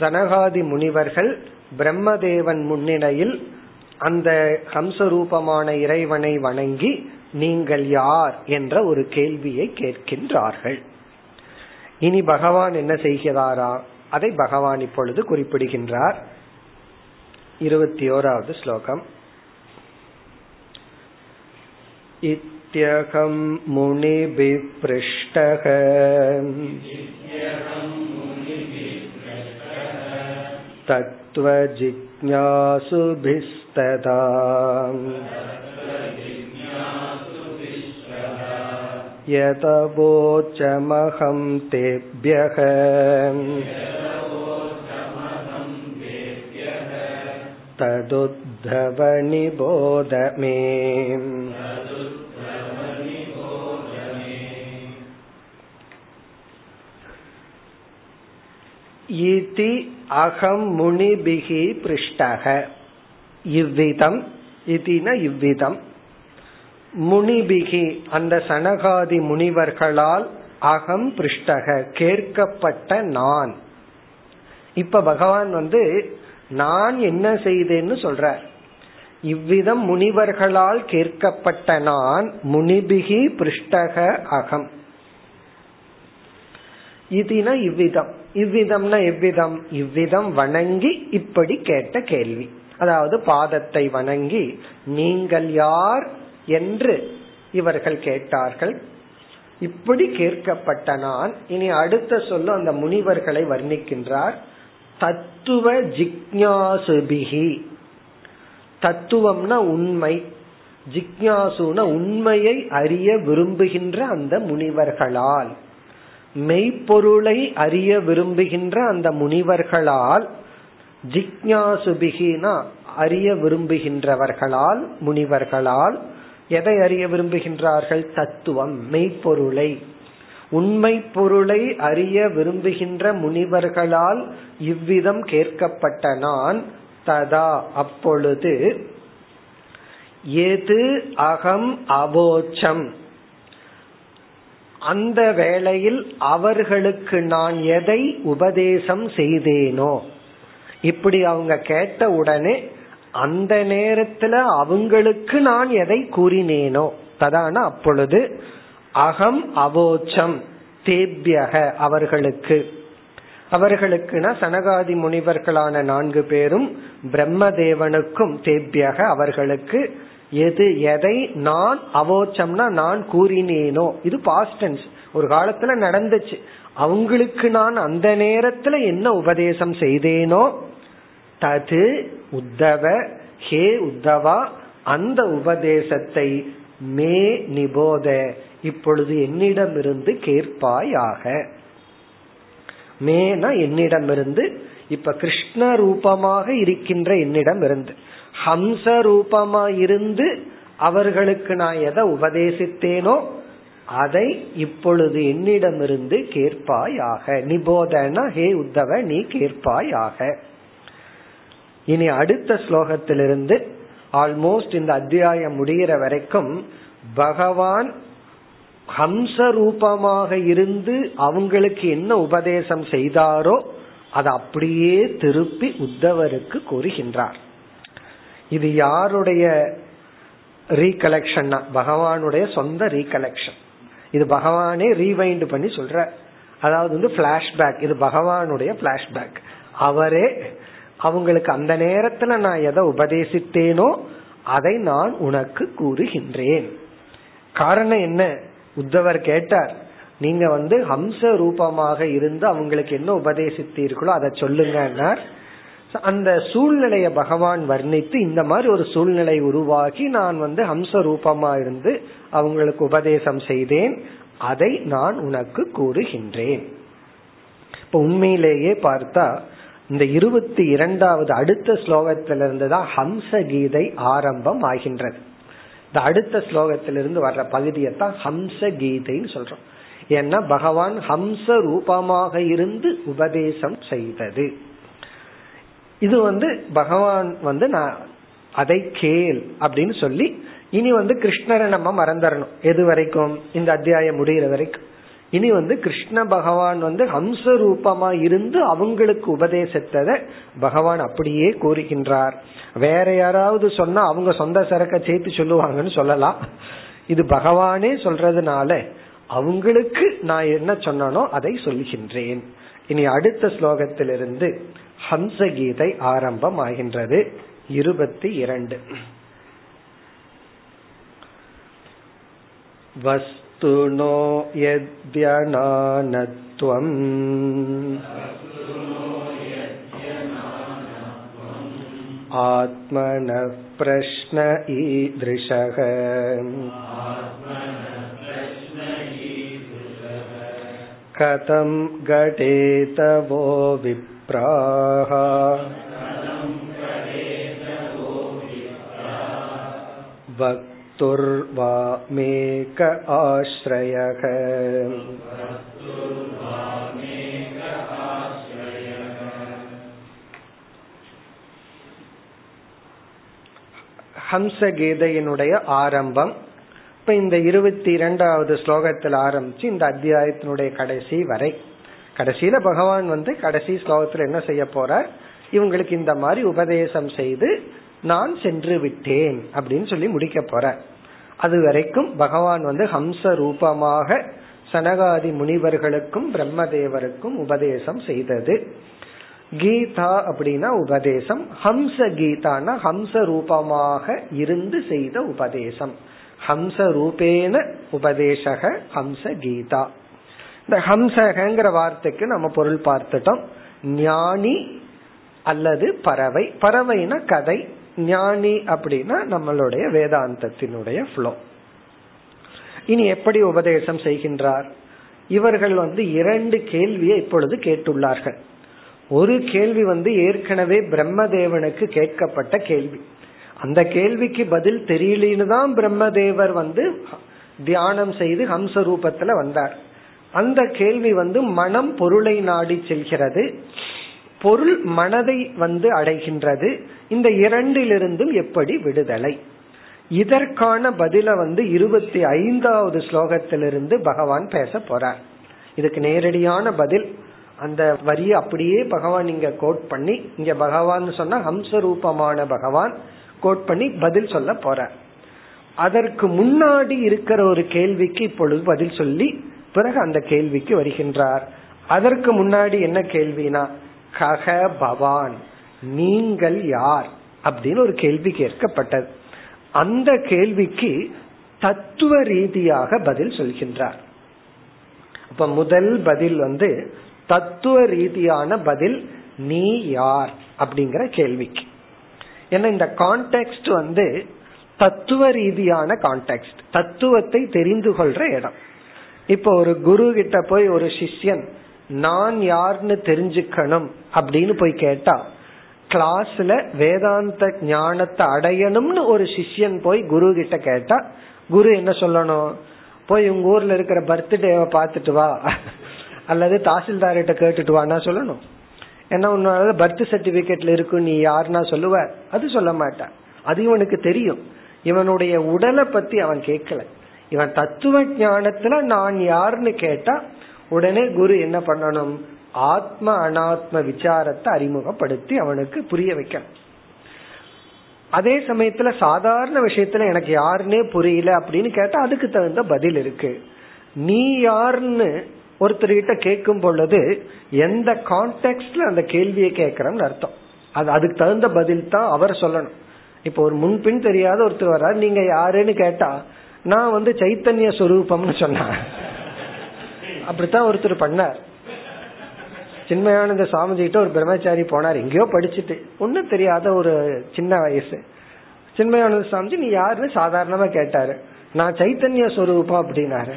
சனகாதி முனிவர்கள் பிரம்மதேவன் முன்னிலையில் அந்த ஹம்ச ரூபமான இறைவனை வணங்கி நீங்கள் யார் என்ற ஒரு கேள்வியை கேட்கின்றார்கள் இனி பகவான் என்ன செய்கிறாரா அதை பகவான் இப்பொழுது குறிப்பிடுகின்றார் இருபத்தி ஓராவது ஸ்லோகம் इत्यहं मुनिभिः पृष्टः तत्त्वजिज्ञासुभिस्तदा यतवोचमहं तेभ्यः तदुद्धव निबोध मे இதி அகம் முனிபிகி பிருஷ்டக இவ்விதம் இதின இவ்விதம் முனிபிகி அந்த சனகாதி முனிவர்களால் அகம் பிருஷ்டக கேட்கப்பட்ட நான். இப்ப பகவான் வந்து நான் என்ன செய்தேன்னு சொல்ற இவ்விதம் முனிவர்களால் கேட்கப்பட்ட நான் முனிபிகி பிருஷ்டக அகம். இதுனா இவ்விதம். இவ்விதம்னா எவ்விதம்? இவ்விதம் வணங்கி இப்படி கேட்ட கேள்வி. அதாவது பாதத்தை வணங்கி நீங்கள் யார் என்று இவர்கள் கேட்டார்கள். இப்படி கேட்கப்பட்ட நான் இனி அடுத்த சொல்லு அந்த முனிவர்களை வர்ணிக்கின்றார். தத்துவ ஜிக்ஞாசுபிகி தத்துவம்னா உண்மை. ஜிக்ஞாசுன உண்மையை அறிய விரும்புகின்ற அந்த முனிவர்களால். மெய்ப்பொருளை அறிய விரும்புகின்ற அந்த முனிவர்களால் ஜிக்யாசுபிகினா அறிய விரும்புகின்றவர்களால் முனிவர்களால் எதை அறிய விரும்புகின்றார்கள்? தத்துவம் மெய்ப்பொருளை. உண்மை பொருளை அறிய விரும்புகின்ற முனிவர்களால் இவ்விதம் கேட்கப்பட்ட நான் ததா அப்பொழுது எது அகம் அபோச்சம் அந்த வேளையில் அவர்களுக்கு நான் எதை உபதேசம் செய்தேனோ? இப்படி அவங்க கேட்ட உடனே அந்த நேரத்துல அவங்களுக்கு நான் எதை கூறினேனோ ததான அப்பொழுது அகம் அவோச்சம் தேபியக அவர்களுக்கு. அவர்களுக்குனா சனகாதி முனிவர்களான நான்கு பேரும் பிரம்மதேவனுக்கும் தேபியக அவர்களுக்கு. எது எதை நான் அவோச்சம்னா நான் கூறினேனோ இது பாஸ்டன்ஸ் ஒரு காலத்துல நடந்துச்சு. அவங்களுக்கு நான் அந்த நேரத்துல என்ன உபதேசம் செய்தேனோ தது உத்தவ ஹே உத்தவா அந்த உபதேசத்தை மே நிபோத. இப்பொழுது என்னிடமிருந்து கேட்பாயாக. மேனா என்னிடமிருந்து இப்ப கிருஷ்ண ரூபமாக இருக்கின்ற என்னிடம் இருந்து ஹம்ச ரூபமா இருந்து அவர்களுக்கு நான் எதை உபதேசித்தேனோ அதை இப்பொழுது என்னிடமிருந்து கேட்பாயாக. நிபோதனா ஹே உத்தவ நீ கேட்பாயாக. இனி அடுத்த ஸ்லோகத்திலிருந்து ஆல்மோஸ்ட் இந்த அத்தியாயம் முடிகிற வரைக்கும் பகவான் ஹம்ச ரூபமாக இருந்து அவங்களுக்கு என்ன உபதேசம் செய்தாரோ அதை அப்படியே திருப்பி உத்தவருக்கு கூறுகின்றார். இது யாருடைய ரீகலெக்ஷன் பகவானுடைய சொந்த ரீகலெக்ஷன் இது பகவானே ரீவைண்ட் பண்ணி சொல்ற. அதாவது வந்து பிளாஷ்பேக் இது பகவானுடைய பிளாஷ்பேக் அவரே அவங்களுக்கு அந்த நேரத்துல நான் எதை உபதேசித்தேனோ அதை நான் உனக்கு கூறுகின்றேன். காரணம் என்ன? உத்தவர் கேட்டார் நீங்க வந்து ஹம்ச ரூபமாக இருந்து அவங்களுக்கு என்ன உபதேசித்தீர்களோ அதை சொல்லுங்கன்னார். அந்த சூழ்நிலையை பகவான் வர்ணித்து இந்த மாதிரி ஒரு சூழ்நிலை உருவாகி நான் வந்து ஹம்ச ரூபமா இருந்து அவங்களுக்கு உபதேசம் செய்தேன். அதை நான் உனக்கு கூறுகின்றேன். இப்ப உண்மையிலேயே பார்த்தா இந்த இருபத்தி இரண்டாவது அடுத்த ஸ்லோகத்திலிருந்து தான் ஹம்ச கீதை ஆரம்பம் ஆகின்றது. இந்த அடுத்த ஸ்லோகத்திலிருந்து வர்ற பகுதியை தான் ஹம்ச கீதைன்னு சொல்றோம். ஏன்னா பகவான் ஹம்ச ரூபமாக இருந்து உபதேசம் செய்தது. இது வந்து பகவான் வந்து நான் அதை கேள் அப்படின்னு சொல்லி இனி வந்து கிருஷ்ணரை நம்ம மறந்துடணும். எது வரைக்கும்? இந்த அத்தியாயம் முடிகிற வரைக்கும். இனி வந்து கிருஷ்ண பகவான் வந்து ஹம்ச ரூபமா இருந்து அவங்களுக்கு உபதேசத்தை பகவான் அப்படியே கூறுகின்றார். வேற யாராவது சொன்னா அவங்க சொந்த சரக்க சேர்த்து சொல்லுவாங்கன்னு சொல்லலாம். இது பகவானே சொல்றதுனால அவங்களுக்கு நான் என்ன சொன்னனோ அதை சொல்கின்றேன். இனி அடுத்த ஸ்லோகத்திலிருந்து ஹம்ச கீதை ஆரம்பம் ஆகின்றது இருபத்தி இரண்டு. वस्तुनो यद्यनानत्वम् आत्मनः प्रश्न ईदृशः कथं घटेतवो विप्राः वक्तुर्वा मेक आश्रयः ஹம்ச கீதையினுடைய ஆரம்பம் இப்ப இந்த இருபத்தி இரண்டாவது ஸ்லோகத்தில் ஆரம்பிச்சு இந்த அத்தியாயத்தினுடைய கடைசி வரை கடைசியில பகவான் வந்து கடைசி ஸ்லோகத்துல என்ன செய்ய போறார் இவங்களுக்கு இந்த மாதிரி உபதேசம் செய்து நான் சென்று விட்டேன் அப்படின்னு சொல்லி முடிக்க போற. அது வரைக்கும் பகவான் வந்து ஹம்ச ரூபமாக சனகாதி முனிவர்களுக்கும் பிரம்மதேவருக்கும் உபதேசம் செய்தது. கீதா அப்படின்னா உபதேசம். ஹம்ச கீதானா ஹம்ச ரூபமாக இருந்து செய்த உபதேசம். ஹம்ச ரூபேன உபதேசக ஹம்ச கீதா. இந்த ஹம்சகங்கிற வார்த்தைக்கு நம்ம பொருள் பார்த்துட்டோம். ஞானி அல்லது பறவை. பறவைனா கதை. ஞானி அப்படின்னா நம்மளுடைய வேதாந்தத்தினுடைய ஃப்ளோ இனி எப்படி உபதேசம் செய்கின்றார்? இவர்கள் வந்து இரண்டு கேள்வியை இப்பொழுது கேட்டுள்ளார்கள். ஒரு கேள்வி வந்து ஏற்கனவே பிரம்மதேவனுக்கு கேட்கப்பட்ட கேள்வி. அந்த கேள்விக்கு பதில் தெரியலன்னு தான் பிரம்மதேவர் வந்து தியானம் செய்து ஹம்ச ரூபத்துல வந்தார். அந்த கேள்வி வந்து மனம் பொருளை நாடி செல்கிறது. பொருள் மனதை வந்து அடைகின்றது. இந்த இரண்டிலிருந்தும் எப்படி விடுதலை? இதற்கான பதில வந்து இருபத்தி ஐந்தாவது ஸ்லோகத்திலிருந்து பகவான் பேச போறார். இதுக்கு நேரடியான பதில். அந்த வரியை அப்படியே பகவான் இங்க கோட் பண்ணி இங்க பகவான் சொன்னா ஹம்சரூபமான பகவான் கோட் பண்ணி பதில் சொல்ல போறார். அதற்கு முன்னாடி இருக்கிற ஒரு கேள்விக்கு இப்பொழுது பதில் சொல்லி பிறகு அந்த கேள்விக்கு வருகின்றார். அதற்கு முன்னாடி என்ன கேள்வினா கக பவான் நீங்கள் யார்? அப்படின்னு ஒரு கேள்வி கேட்கப்பட்டது. அந்த கேள்விக்கு தத்துவ ரீதியாக பதில் சொல்கின்றார். அப்ப முதல் பதில் வந்து தத்துவ ரீதியான பதில் நீ யார்? அப்படிங்கிற கேள்விக்கு. ஏன்னா இந்த கான்டெக்ட் வந்து தத்துவ ரீதியான கான்டெக்ட் தத்துவத்தை தெரிந்து கொள்ற இடம். இப்போ ஒரு குரு கிட்ட போய் ஒரு சிஷ்யன் நான் யாருன்னு தெரிஞ்சுக்கணும் அப்படின்னு போய் கேட்டா கிளாஸ்ல வேதாந்த ஞானத்தை அடையணும்னு ஒரு சிஷ்யன் போய் குரு கிட்ட கேட்டா குரு என்ன சொல்லணும்? போய் உங்க ஊர்ல இருக்கிற பர்த்டேவை பார்த்துட்டு வா. அல்லது தாசில்தார்கிட்ட கேட்டுட்டு வானா சொல்லணும். ஏன்னா உன்னால பர்த் சர்டிபிகேட்ல இருக்கு நீ யாருன்னா சொல்லுவ. அது சொல்ல மாட்டான் அது இவனுக்கு தெரியும். இவனுடைய உடலை பத்தி அவன் கேட்கல. இவன் தத்துவ ஞானத்துல நான் யாருன்னு கேட்டா உடனே குரு என்ன பண்ணணும்? ஆத்ம அனாத்ம விசாரத்தை அறிமுகப்படுத்தி அவனுக்கு புரிய வைக்கணும். அதே சமயத்துல சாதாரண விஷயத்துல எனக்கு யாருன்னே புரியல அப்படின்னு கேட்டா அதுக்கு தகுந்த பதில் இருக்கு. நீ யாருன்னு ஒருத்தர்கிட்ட கேட்கும் பொழுது எந்த கான்டெக்ட்ல அந்த கேள்வியை கேட்கறன்னு அர்த்தம். அது அதுக்கு தகுந்த பதில் தான் அவர் சொல்லணும். இப்போ ஒரு முன்பின் தெரியாத ஒருத்தர் வர்றாரு நீங்க யாருன்னு கேட்டா நான் வந்து சைத்தன்ய சொரூபம்னு சொன்னேன். அப்படித்தான் ஒருத்தர் பண்ணார். சின்மயானந்த சாமிஜி கிட்ட ஒரு பிரம்மச்சாரி போனார். எங்கேயோ படிச்சுட்டு. ஒன்னும் தெரியாத ஒரு சின்ன வயசு. சின்மயானந்த சுவாமிஜி நீ யாருன்னு சாதாரணமா கேட்டாரு. நான் சைத்தன்ய சொரூபம் அப்படின்னாரு.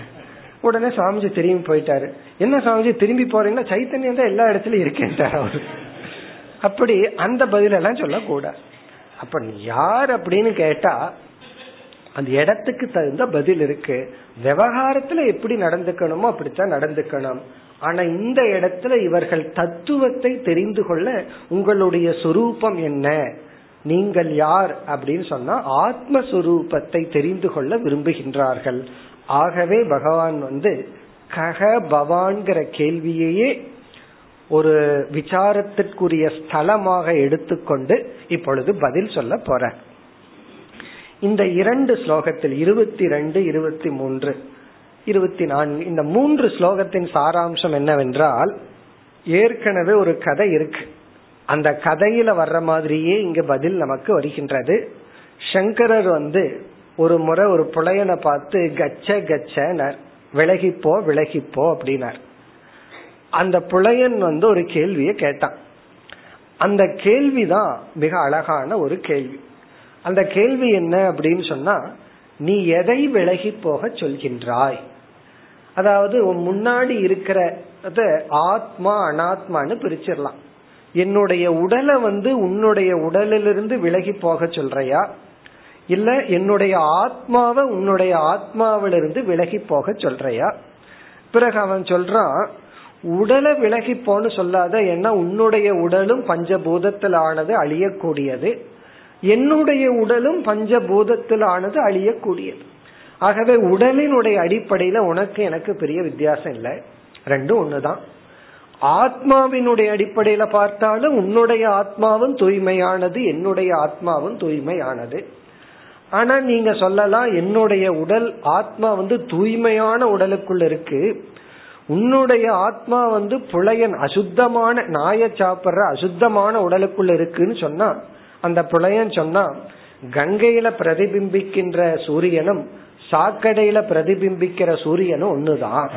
உடனே சுவாமிஜி திரும்பி போயிட்டாரு. என்ன சுவாமிஜி திரும்பி போறீங்கன்னா சைத்தன்யம் தான் எல்லா இடத்துலயும் இருக்கேன்ட்டார் அவரு. அப்படி அந்த பதிலெல்லாம் சொல்லக்கூடாது. அப்ப யார் அப்படின்னு கேட்டா அந்த இடத்துக்கு தகுந்த பதில் இருக்கு. விவகாரத்துல எப்படி நடந்துக்கணுமோ அப்படித்தான் நடந்துக்கணும். ஆனா இந்த இடத்துல இவர்கள் தத்துவத்தை தெரிந்து கொள்ள உங்களுடைய சொரூபம் என்ன? நீங்கள் யார் அப்படின்னு சொன்னா ஆத்மஸ்வரூபத்தை தெரிந்து கொள்ள விரும்புகின்றார்கள். ஆகவே பகவான் வந்து கக பவான்கிற கேள்வியையே ஒரு விசாரத்திற்குரிய ஸ்தலமாக எடுத்துக்கொண்டு இப்பொழுது பதில் சொல்ல போற இந்த இரண்டு ஸ்லோகத்தில் இருபத்தி ரெண்டு இருபத்தி மூன்று இருபத்தி நான்கு இந்த மூன்று ஸ்லோகத்தின் சாராம்சம் என்னவென்றால் ஏற்கனவே ஒரு கதை இருக்கு. அந்த கதையில வர்ற மாதிரியே இங்க பதில் நமக்கு வருகின்றது. சங்கரர் வந்து ஒரு முறை ஒரு புலையனை பார்த்து கச்ச கச்சனர் விலகிப்போ விலகிப்போ அப்படின்னார். அந்த புலையன் வந்து ஒரு கேள்வியை கேட்டான். அந்த கேள்விதான் மிக அழகான ஒரு கேள்வி. அந்த கேள்வி என்ன அப்படின்னு சொன்னா நீ எதை விலகி போக சொல்கின்றாய்? அதாவது முன்னாடி இருக்கிற ஆத்மா அனாத்மான்னு பிரிச்சிடலாம். என்னுடைய உடலை வந்து உன்னுடைய உடலிலிருந்து விலகி போக சொல்றையா? இல்ல என்னுடைய ஆத்மாவை உன்னுடைய ஆத்மாவிலிருந்து விலகி போக சொல்றையா? பிறகு அவன் சொல்றான் உடலை விலகி போன்னு சொல்லாத ஏன்னா உன்னுடைய உடலும் பஞ்சபூதத்தில் ஆனது அழியக்கூடியது. என்னுடைய உடலும் பஞ்சபூதத்தில் ஆனது அழியக்கூடியது. ஆகவே உடலினுடைய அடிப்படையில உனக்கு எனக்கு பெரிய வித்தியாசம் இல்லை. ரெண்டும் ஒண்ணுதான். ஆத்மாவினுடைய அடிப்படையில பார்த்தாலும் உன்னுடைய ஆத்மாவும் தூய்மையானது என்னுடைய ஆத்மாவும் தூய்மையானது. ஆனா நீங்க சொல்லலாம் என்னுடைய உடல் ஆத்மா வந்து தூய்மையான உடலுக்குள்ள இருக்கு. உன்னுடைய ஆத்மா வந்து புலையன் அசுத்தமான நாய சாப்பிடுற அசுத்தமான உடலுக்குள்ள இருக்குன்னு சொன்னா அந்த பிரளயம் சொன்னா கங்கையில பிரதிபிம்பிக்கின்ற சூரியனும் சாக்கடையில பிரதிபிம்பிக்கிற சூரியனும் ஒண்ணுதான்.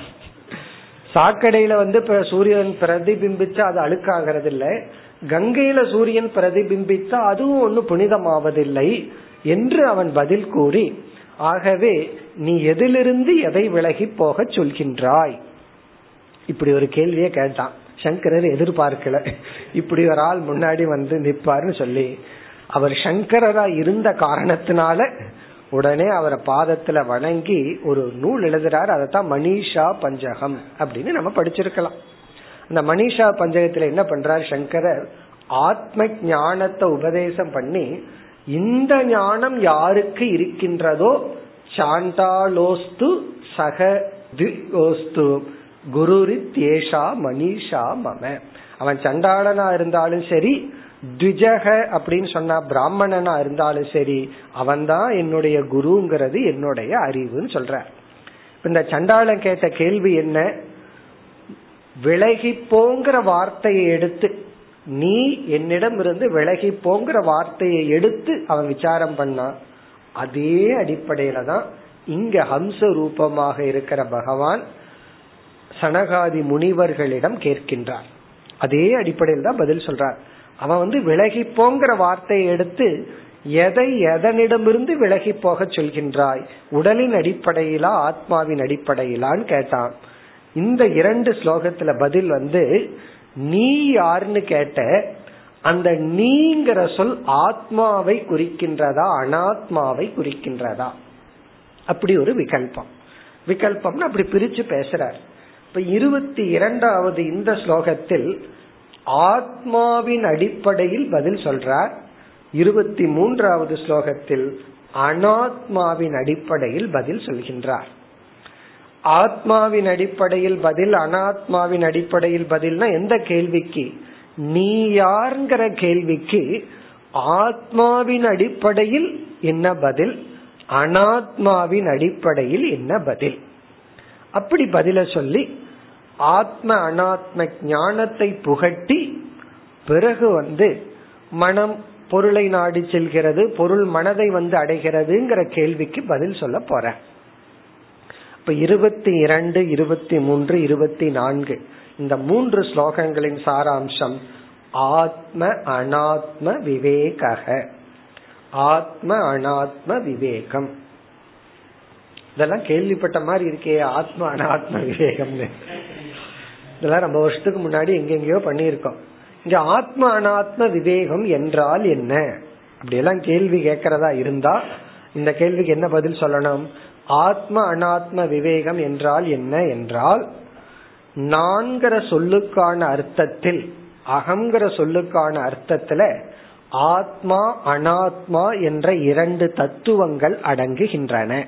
சாக்கடையில வந்து சூரியன் பிரதிபிம்பிச்சா அது அழுக்காகிறது இல்ல கங்கையில சூரியன் பிரதிபிம்பித்தா அதுவும் ஒண்ணு புனிதமாவதில்லை என்று அவன் பதில் கூறி ஆகவே நீ எதிலிருந்து எதை விலகி போக சொல்கின்றாய்? இப்படி ஒரு கேள்வியே கேட்டான். சங்கரர் எதிர்பார்க்கல. இப்படி ஒரு ஆள் முன்னாடி வந்து நிற்பாருன்னு சொல்லி அவர் சங்கரரா இருந்த காரணத்தினால உடனே அவரை பாதத்துல வணங்கி ஒரு நூல் எழுதுறாரு அதைத்தான் மணிஷா பஞ்சகம் அப்படின்னு நம்ம படிச்சிருக்கலாம். அந்த மணிஷா பஞ்சகத்துல என்ன பண்றாரு சங்கரர்? ஆத்ம ஞானத்தை உபதேசம் பண்ணி இந்த ஞானம் யாருக்கு இருக்கின்றதோ சாண்டாலோஸ்து சக தியோஸ்து குருரித்யேஷா மணிஷா மம. அவன் சண்டாளனா இருந்தாலும் சரி த்விஜக அப்படின்னு சொன்னா பிராமணனா இருந்தாலும் சரி அவன் தான் என்னுடைய குருங்கிறது என்னுடைய அறிவுன்னு சொல்ற. இந்த சண்டாளன் கேட்ட கேள்வி என்ன? விலகி போங்கிற வார்த்தையை எடுத்து நீ என்னிடம் இருந்து விலகி போங்கிற வார்த்தையை எடுத்து அவன் விசாரம் பண்ணா அதே அடிப்படையில தான் இங்க ஹம்ச ரூபமாக இருக்கிற பகவான் சனகாதி முனிவர்களிடம் கேட்கின்றார். அதே அடிப்படையில் தான் பதில் சொல்றார். அவன் வந்து விலகி போங்கிற வார்த்தையை எடுத்து எதை எதனிடமிருந்து விலகி போக சொல்கின்றாய்? உடலின் அடிப்படையிலா ஆத்மாவின் அடிப்படையிலான்னு கேட்டான். இந்த இரண்டு ஸ்லோகத்துல பதில் வந்து நீ யாருன்னு கேட்ட அந்த நீங்கிற சொல் ஆத்மாவை குறிக்கின்றதா அனாத்மாவை குறிக்கின்றதா? அப்படி ஒரு விகல்பம். விகல்பம்னு அப்படி பிரிச்சு பேசுறார். இப்ப இருபத்தி இரண்டாவது இந்த ஸ்லோகத்தில் ஆத்மாவின் அடிப்படையில் பதில் சொல்றார். இருபத்தி மூன்றாவது ஸ்லோகத்தில் அனாத்மாவின் அடிப்படையில் பதில் சொல்கின்றார். ஆத்மாவின் அடிப்படையில் பதில் அனாத்மாவின் அடிப்படையில் பதில்னா எந்த கேள்விக்கு? நீ யாருங்கிற கேள்விக்கு ஆத்மாவின் அடிப்படையில் என்ன பதில்? அனாத்மாவின் அடிப்படையில் என்ன பதில்? அப்படி பதில சொல்லி ஆத்ம அனாத்ம ஞானத்தை புகட்டி பிறகு வந்து மனம் பொருளை நாடி செல்கிறது பொருள் மனதை வந்து அடைகிறதுங்கிற கேள்விக்கு பதில் சொல்ல போற. இப்ப இருபத்தி இரண்டு இருபத்தி மூன்று இருபத்தி நான்கு இந்த மூன்று ஸ்லோகங்களின் சாராம்சம் ஆத்ம அனாத்ம விவேக ஆத்ம அனாத்ம விவேகம். இதெல்லாம் கேள்விப்பட்ட மாதிரி இருக்கே ஆத்ம அனாத்ம விவேகம்னு. இதெல்லாம் ரொம்ப வருஷத்துக்கு முன்னாடி எங்கெங்கயோ பண்ணியிருக்கோம். இங்க ஆத்ம அனாத்ம விவேகம் என்றால் என்ன? அப்படியெல்லாம் கேள்வி கேட்கறதா இருந்தா இந்த கேள்விக்கு என்ன பதில் சொல்லணும்? ஆத்ம அனாத்ம விவேகம் என்றால் என்ன என்றால் நான்கிற சொல்லுக்கான அர்த்தத்தில் அகங்கிற சொல்லுக்கான அர்த்தத்துல ஆத்மா அனாத்மா என்ற இரண்டு தத்துவங்கள் அடங்குகின்றன.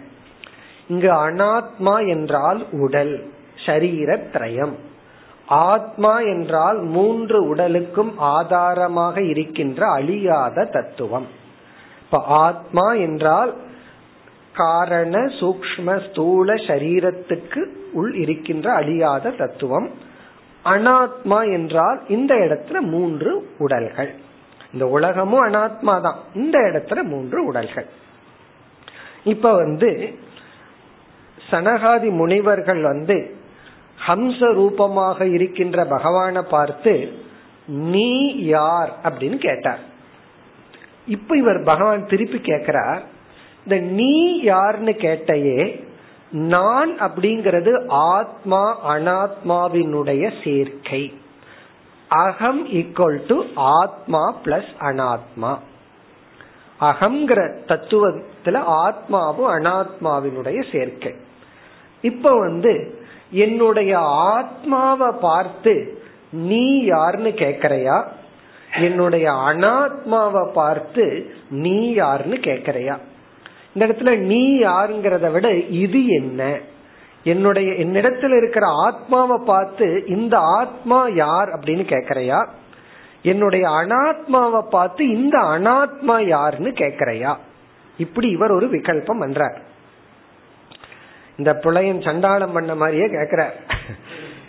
இங்கு அனாத்மா என்றால் உடல் ஷரீரத்ரயம் ஆத்மா என்றால் மூன்று உடலுக்கும் ஆதாரமாக இருக்கின்ற அழியாத தத்துவம். இப்ப ஆத்மா என்றால் காரண சூக்ம ஸ்தூல சரீரத்துக்கு உள் இருக்கின்ற அழியாத தத்துவம். அனாத்மா என்றால் இந்த இடத்துல மூன்று உடல்கள். இந்த உலகமும் அனாத்மா தான். இந்த இடத்துல மூன்று உடல்கள். இப்ப வந்து சனகாதி முனிவர்கள் வந்து ஹம்ச ரூபமாக இருக்கின்ற பகவானை பார்த்து நீ யார்? அப்படின்னு கேட்டார். இப்ப இவர் பகவான் திருப்பி கேட்கிறார் இந்த நீ யார்னு கேட்டையே நான் அப்படிங்கிறது ஆத்மா அனாத்மாவினுடைய சேர்க்கை. அகம் ஈக்குவல் டு ஆத்மா பிளஸ் அனாத்மா. அகங்கிற தத்துவத்துல ஆத்மாவும் அனாத்மாவினுடைய சேர்க்கை. இப்ப வந்து என்னுடைய ஆத்மாவை பார்த்து நீ யாருன்னு கேக்குறையா? என்னுடைய அனாத்மாவை பார்த்து நீ யாருன்னு கேக்குறையா? இந்த இடத்துல நீ யாருங்கிறத விட இது என்ன? என்னுடைய என்னிடத்துல இருக்கிற ஆத்மாவை பார்த்து இந்த ஆத்மா யார் அப்படின்னு கேக்குறையா? என்னுடைய அனாத்மாவை பார்த்து இந்த அனாத்மா யாருன்னு கேக்குறையா? இப்படி இவர் ஒரு விகல்பம் பண்றார். இந்த பிள்ளையும் சண்டாளம் பண்ண மாதிரியே கேக்குற.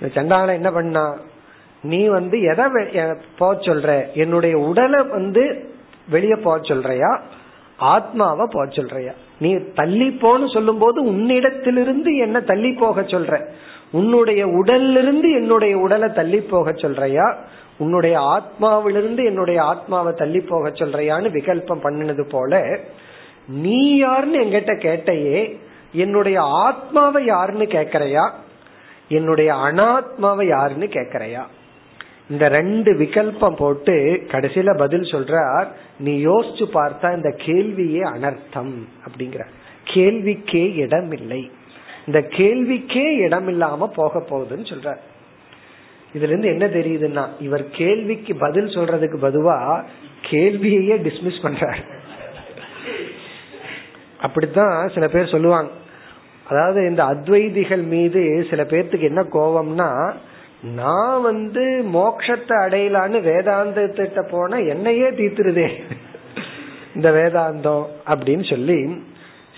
இந்த சண்டாளம் என்ன பண்ணா நீ வந்து எதை போக சொல்ற? என்னுடைய உடலை வந்து வெளியே போக சொல்றியா? ஆத்மாவை போக சொல்றியா? நீ தள்ளி போன்னு சொல்லும் போது உன்னிடத்திலிருந்து என்ன தள்ளி போக சொல்ற. உன்னுடைய உடலிலிருந்து என்னுடைய உடலை தள்ளி போக சொல்றியா? உன்னுடைய ஆத்மாவிலிருந்து என்னுடைய ஆத்மாவை தள்ளி போக சொல்றியான்னு விகல்பம் பண்ணினது போல நீ யாருன்னு என்கிட்ட கேட்டையே என்னுடைய ஆத்மாவை யாருன்னு கேக்குறையா? என்னுடைய அனாத்மாவை யாருன்னு கேக்குறையா? இந்த ரெண்டு விகல்பம் போட்டு கடைசியில பதில் சொல்றார் நீ யோசிச்சு பார்த்தா இந்த கேள்வியே அனர்த்தம் அப்படிங்கிற கேள்விக்கே இடம் இல்லை இந்த கேள்விக்கே இடம் இல்லாம போக போகுதுன்னு சொல்றார். இதுல இருந்து என்ன தெரியுதுன்னா இவர் கேள்விக்கு பதில் சொல்றதுக்கு பதுவா கேள்வியையே டிஸ்மிஸ் பண்றார். அப்படித்தான் சில பேர் சொல்லுவாங்க. அதாவது இந்த அத்வைதிகள் மீது சில பேர்த்துக்கு என்ன கோபம்னா நான் வந்து மோக்ஷத்தை அடையலான்னு வேதாந்தத்திட்ட போனா என்னையே தீத்துருதே இந்த வேதாந்தம் அப்படின்னு சொல்லி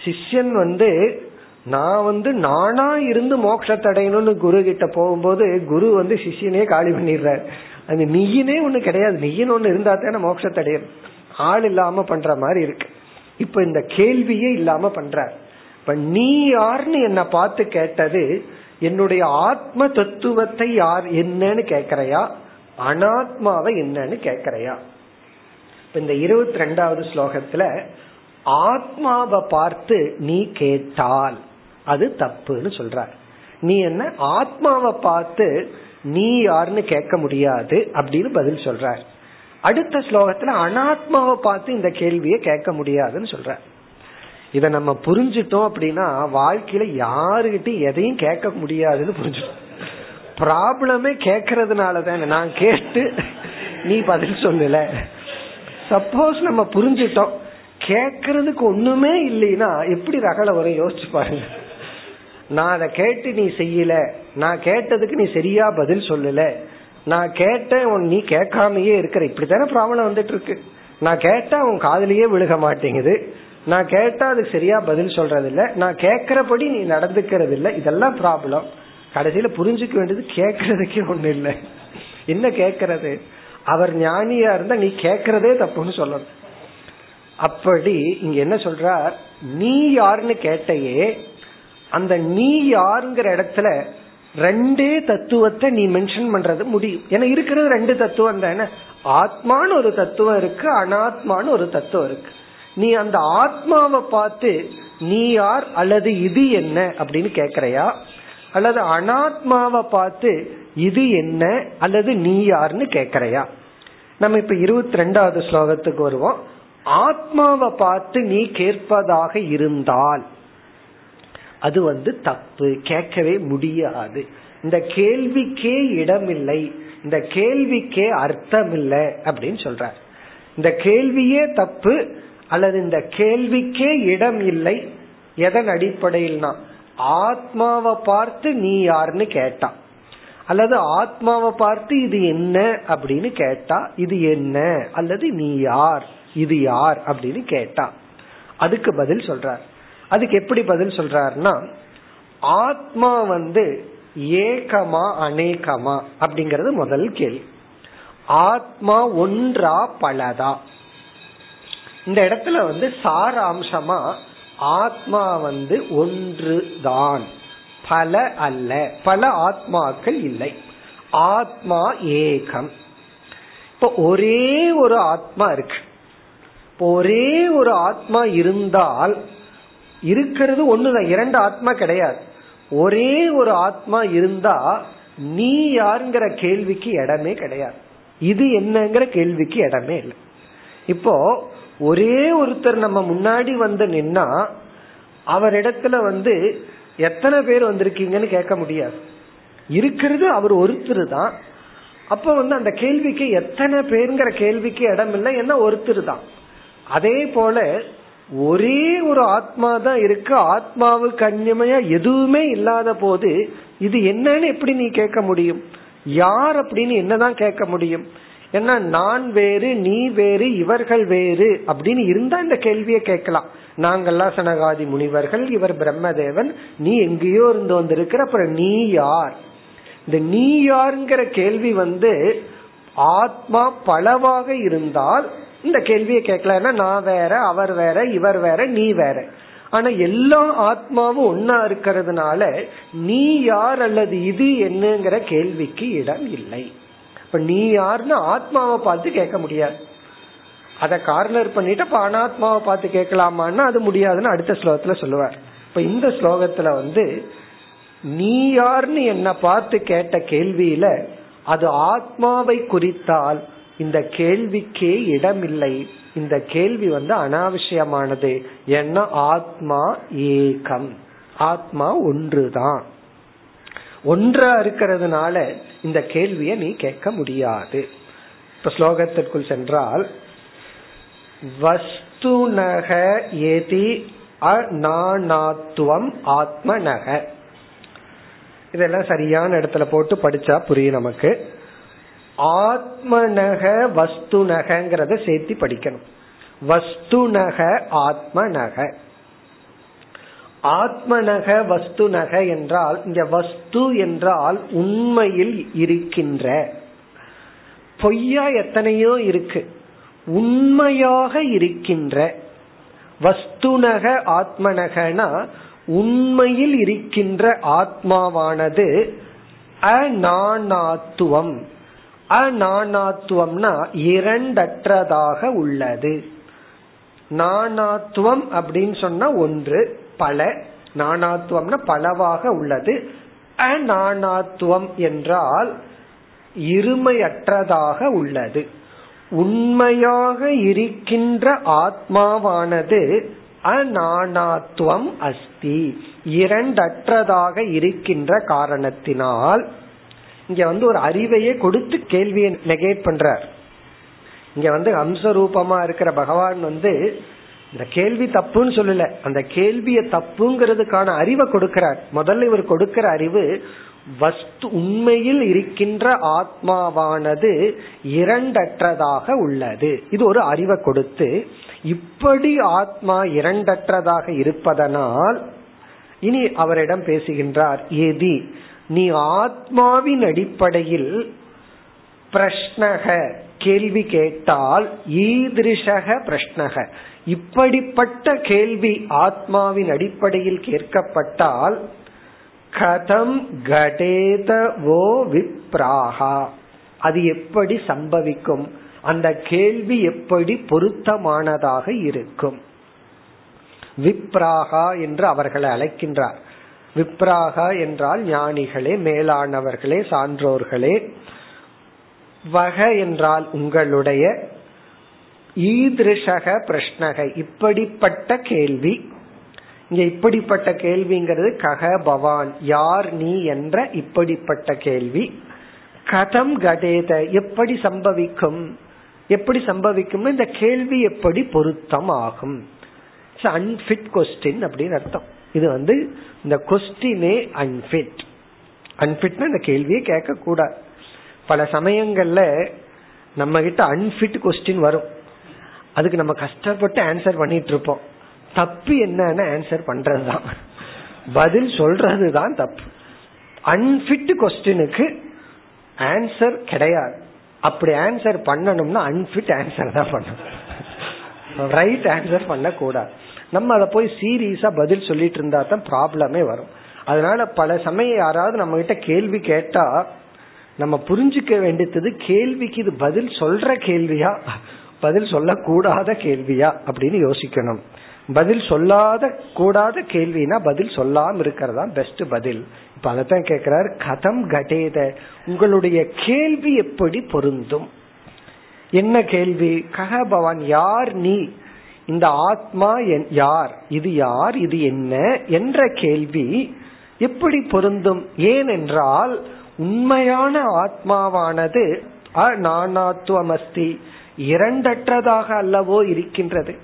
சிஷ்யன் வந்து நான் வந்து நானா இருந்து மோட்சத்தை அடையணும்னு குரு கிட்ட போகும்போது குரு வந்து சிஷியனே காலி பண்ணிடுறாரு. அது நீயினே ஒண்ணு கிடையாது. நீயின்னு ஒண்ணு இருந்தா தானே மோட்சத்தை அடையணும். ஆள் இல்லாம பண்ற மாதிரி இருக்கு. இப்ப இந்த கேள்வியே இல்லாம பண்ற இப்ப நீ யாருன்னு என்ன பார்த்து கேட்டது என்னுடைய ஆத்ம தத்துவத்தை யார் என்னன்னு கேக்குறையா? அனாத்மாவை என்னன்னு கேக்குறையா? இந்த இருபத்தி ரெண்டாவது ஸ்லோகத்துல ஆத்மாவை பார்த்து நீ கேட்டால் அது தப்புன்னு சொல்றார். நீ என்ன? ஆத்மாவை பார்த்து நீ யாருன்னு கேட்க முடியாது அப்படின்னு பதில் சொல்றார். அடுத்த ஸ்லோகத்துல அனாத்மாவை பார்த்து இந்த கேள்வியை கேட்க முடியாதுன்னு சொல்ற இத நம்ம புரிஞ்சிட்டோம் அப்படின்னா வாழ்க்கையில யாருகிட்டையும் எதையும் கேட்க முடியாதுன்னு புரிஞ்சிட்டோம் ப்ராப்ளமே கேட்கறதுனால தானே நான் கேட்டு நீ பதில் சொல்லல. சப்போஸ் நம்ம புரிஞ்சிட்டோம். கேட்கறதுக்கு ஒண்ணுமே இல்லைன்னா எப்படி ரகல வரும்? யோசிச்சு பாருங்க. நான் அதை கேட்டு நீ செய்யல. நான் கேட்டதுக்கு நீ சரியா பதில் சொல்லல. நான் கேட்டேன் நீ கேட்காமயே இருக்கிற. இப்படித்தானே ப்ராப்ளம் வந்துட்டு இருக்கு. நான் கேட்டா உன் காதலியே விழுக மாட்டேங்குது. நான் கேட்டா அதுக்கு சரியா பதில் சொல்றது இல்ல நான் கேக்குறபடி நீ நடந்துக்கிறது இல்ல இதெல்லாம் ப்ராப்ளம் கடைசியில புரிஞ்சுக்க வேண்டியது கேக்குறதுக்கே ஒண்ணு இல்லை. என்ன கேட்கறது? அவர் ஞானியா இருந்தா நீ கேக்குறதே தப்புன்னு சொல்லணும். அப்படி இங்க என்ன சொல்றார்? நீ யாருன்னு கேட்டையே அந்த நீ யாருங்கிற இடத்துல ரெண்டே தத்துவத்தை நீ மென்ஷன் பண்றது முடியும். ஏன்னா இருக்கிறது ரெண்டு தத்துவம் தானே. ஆத்மான்னு ஒரு தத்துவம் இருக்கு அனாத்மான்னு ஒரு தத்துவம் இருக்கு. நீ அந்த ஆத்மாவை பார்த்து நீ யார் அல்லது இது என்ன அப்படின்னு கேக்குறையா? அல்லது அனாத்மாவை பார்த்து இது என்ன அல்லது நீ யாருன்னு கேக்குறையா? நம்ம இப்ப இருபத்தி ரெண்டாவது ஸ்லோகத்துக்கு வருவோம். ஆத்மாவை பார்த்து நீ கேட்பதாக இருந்தால் அது வந்து தப்பு கேட்கவே முடியாது. இந்த கேள்விக்கே இடமில்லை இந்த கேள்விக்கே அர்த்தம் இல்லை அப்படின்னு சொல்ற இந்த கேள்வியே தப்பு அல்லது இந்த கேள்விக்கே இடம் இல்லை எதன் அடிப்படையில்னா ஆத்மாவை பார்த்து நீ யாருன்னு கேட்டான் அல்லது ஆத்மாவை பார்த்து இது என்ன அப்படின்னு கேட்டா இது என்ன? அல்லது நீ யார்? இது யார்? அப்படின்னு கேட்டா. அதுக்கு பதில் சொல்றார். அதுக்கு எப்படி பதில் சொல்றாருன்னா ஆத்மா வந்து ஏகமா அநேகமா அப்படிங்கறது முதல் கேள்வி. ஆத்மா ஒன்றா பலதா? இந்த இடத்துல வந்து சாராம்சமா ஆத்மா வந்து ஒன்று தான் பல அல்ல. பல ஆத்மாக்கள் இல்லை. ஆத்மா ஏகம். இப்ப ஒரே ஒரு ஆத்மா இருக்கு. ஒரே ஒரு ஆத்மா இருந்தால் இருக்கிறது ஒண்ணுதான். இரண்டு ஆத்மா கிடையாது. ஒரே ஒரு ஆத்மா இருந்தா நீ யாருங்கிற கேள்விக்கு இடமே கிடையாது. இது என்னங்கிற கேள்விக்கு இடமே இல்லை. இப்போ ஒரே ஒருத்தர் நம்ம முன்னாடி வந்து நின்னா அவரிடத்துல வந்து எத்தனை பேர் வந்திருக்கீங்கன்னு கேட்க முடியாது. இருக்கிறது அவர் ஒருத்தர் தான். அப்ப வந்து அந்த கேள்விக்கு எத்தனை பேருங்கிற கேள்விக்கு இடம் இல்லை என்ன ஒருத்தர் தான். அதே போல ஒரே ஒரு ஆத்மா தான் இருக்கு ஆத்மாவுக்கு அந்நியமையா எதுவுமே இல்லாத போது இது என்னன்னு எப்படி நீ கேட்க முடியும்? யார் அப்படின்னு என்னதான் கேட்க முடியும்? ஏன்னா நான் வேறு நீ வேறு இவர்கள் வேறு அப்படின்னு இருந்தா இந்த கேள்வியை கேட்கலாம். நாங்கெல்லாம் சனகாதி முனிவர்கள் இவர் பிரம்மதேவன் நீ எங்கேயோ இருந்து வந்திருக்கிற அப்புறம் நீ யார்? இந்த நீ யாருங்கிற கேள்வி வந்து ஆத்மா பலவாக இருந்தால் இந்த கேள்வியை கேட்கல நான் வேற அவர் வேற இவர் வேற நீ வேற. ஆனா எல்லா ஆத்மாவும் ஒன்னா இருக்கிறதுனால நீ யார் அல்லது இது என்னங்கிற கேள்விக்கு இடம் இல்லை. இப்ப நீ யாருன்னு ஆத்மாவை பார்த்து கேட்க முடியாது. அத கார்னர் பண்ணிட்டு இப்ப அனாத்மாவை பார்த்து கேட்கலாமான்னா அது முடியாதுன்னு அடுத்த ஸ்லோகத்துல சொல்லுவார். இப்ப இந்த ஸ்லோகத்துல வந்து நீ யாருன்னு என்ன பார்த்து கேட்ட கேள்வியில அது ஆத்மாவை குறித்தால் இந்த கேள்விக்கே இடமில்லை. இந்த கேள்வி வந்து அனாவசியமானது. ஏன்னா ஆத்மா ஏகம். ஆத்மா ஒன்றுதான். ஒன்றா இருக்கிறதுனால இந்த கேள்வியை நீ கேட்க முடியாது. இப்ப ஸ்லோகத்திற்குள் சென்றால் வஸ்துனக எதி ஆத்ம ஆத்மநக இதெல்லாம் சரியான இடத்துல போட்டு படிச்சா புரியும் நமக்கு. ஆத்மநக வஸ்துநகங்கிறத சேர்த்து படிக்கணும். வஸ்துநக ஆத்மநக ஆத்மநக வஸ்துநக என்றால் இங்க வஸ்து என்றால் உண்மையில் இருக்கின்ற. பொய்யா எத்தனையோ இருக்கு. உண்மையாக இருக்கின்ற. வஸ்துநக ஆத்மநகனா உண்மையில் இருக்கின்ற ஆத்மாவானது அநானாத்துவம். அநானாத்துவம்னா இரண்டற்றதாக உள்ளது. நானாத்துவம் அப்படின்னு சொன்னா ஒன்று பல நானாத்துவம்னா பலவாக உள்ளது. அநானாத்துவம் என்றால் இருமையற்றதாக உள்ளது. உண்மையாக இருக்கின்ற ஆத்மாவானது அநானாத்துவம் அஸ்தி. இரண்டற்றதாக இருக்கின்ற காரணத்தினால் இங்க வந்து ஒரு அறிவையே கொடுத்து கேள்வியை நெகேட் பண்றார். இங்க வந்து அம்சரூபமா இருக்கிற பகவான் வந்து இந்த கேள்வி தப்புன்னு சொல்லல. அந்த கேள்விய தப்புங்கிறதுக்கான அறிவை கொடுக்கிறார். முதல்ல இவர் கொடுக்கிற அறிவு வஸ்து உண்மையில் இருக்கின்ற ஆத்மாவானது இரண்டற்றதாக உள்ளது. இது ஒரு அறிவை கொடுத்து இப்படி ஆத்மா இரண்டற்றதாக இருப்பதனால் இனி அவரிடம் பேசுகின்றார் ஏதி நீ ஆத்மாவின் அடிப்படையில் பிரஷ்னக. கேள்வி கேட்டால் ஈதிருஷக பிரஷ்னக. இப்படிப்பட்ட கேள்வி ஆத்மாவின் அடிப்படையில் கேட்கப்பட்டால் கதம் கடேதவோ விப்ராகா அது எப்படி சம்பவிக்கும்? அந்த கேள்வி எப்படி பொருத்தமானதாக இருக்கும்? விப்ராகா என்று அவர்களை அழைக்கின்றார். விப்ராகா என்றால் ஞானிகளே மேலானவர்களே சான்றோர்களே. வக என்றால் உங்களுடைய ஈதிருஷக பிரஷ்னக. இப்படிப்பட்ட கேள்வி. இங்க இப்படிப்பட்ட கேள்விங்கிறது கக பவான். யார் நீ என்ற இப்படிப்பட்ட கேள்வி. கதம் கடேத எப்படி சம்பவிக்கும்? எப்படி சம்பவிக்கும் இந்த கேள்வி எப்படி பொருத்தம் ஆகும் அன்பிட் கொஸ்டின் அப்படின்னு அர்த்தம். இது வந்து இந்த கொஸ்டினே அன்பிட் அன்பிட்னா இந்த கேள்வியை கேட்க கூடாது பல சமயங்கள்ல நம்ம கிட்ட அன்பிட் கொஸ்டின் வரும். அதுக்கு நம்ம கஷ்டப்பட்டு ஆன்சர் பண்ணிட்டு இருப்போம் தப்பு என்னன்னு ஆன்சர் பண்றதுதான். பதில் சொல்றது தான் தப்பு அன்பிட் கொஸ்டினுக்கு ஆன்சர் கிடையாது. அப்படி ஆன்சர் பண்ணணும்னா அன்பிட் ஆன்சர் தான் பண்ணணும். ரைட் ஆன்சர் பண்ணக்கூடாது. நம்ம அதை போய் சீரியஸா பதில் சொல்லிட்டு இருந்தா தான் ப்ராப்ளமே வரும். அதனால பல சமயம் யாராவது நம்ம கிட்ட கேள்வி கேட்டா நம்ம புரிஞ்சுக்க வேண்டியது கேள்விக்கு இது பதில் சொல்ற கேள்வியா? பதில் சொல்லக்கூடாத கேள்வியா அப்படின்னு யோசிக்கணும். பதில் சொல்லாத கூடாத கேள்வினா பதில் சொல்லாம இருக்கிறதா பெஸ்ட் பதில். இப்ப அதைத்தான் கேட்கிறார் கதம் கடேத உங்களுடைய கேள்வி எப்படி பொருந்தும்? என்ன கேள்வி? கக பவான் யார் நீ? இந்த ஆத்மா யார்? இது யார்? இது என்ன? என்ற கேள்வி எப்படி பொருந்தும்? ஏனென்றால் உண்மையான ஆத்மாவானது நானாத்துவமஸ்தி இரண்டற்றதாக அல்லவோ இருக்கின்றது.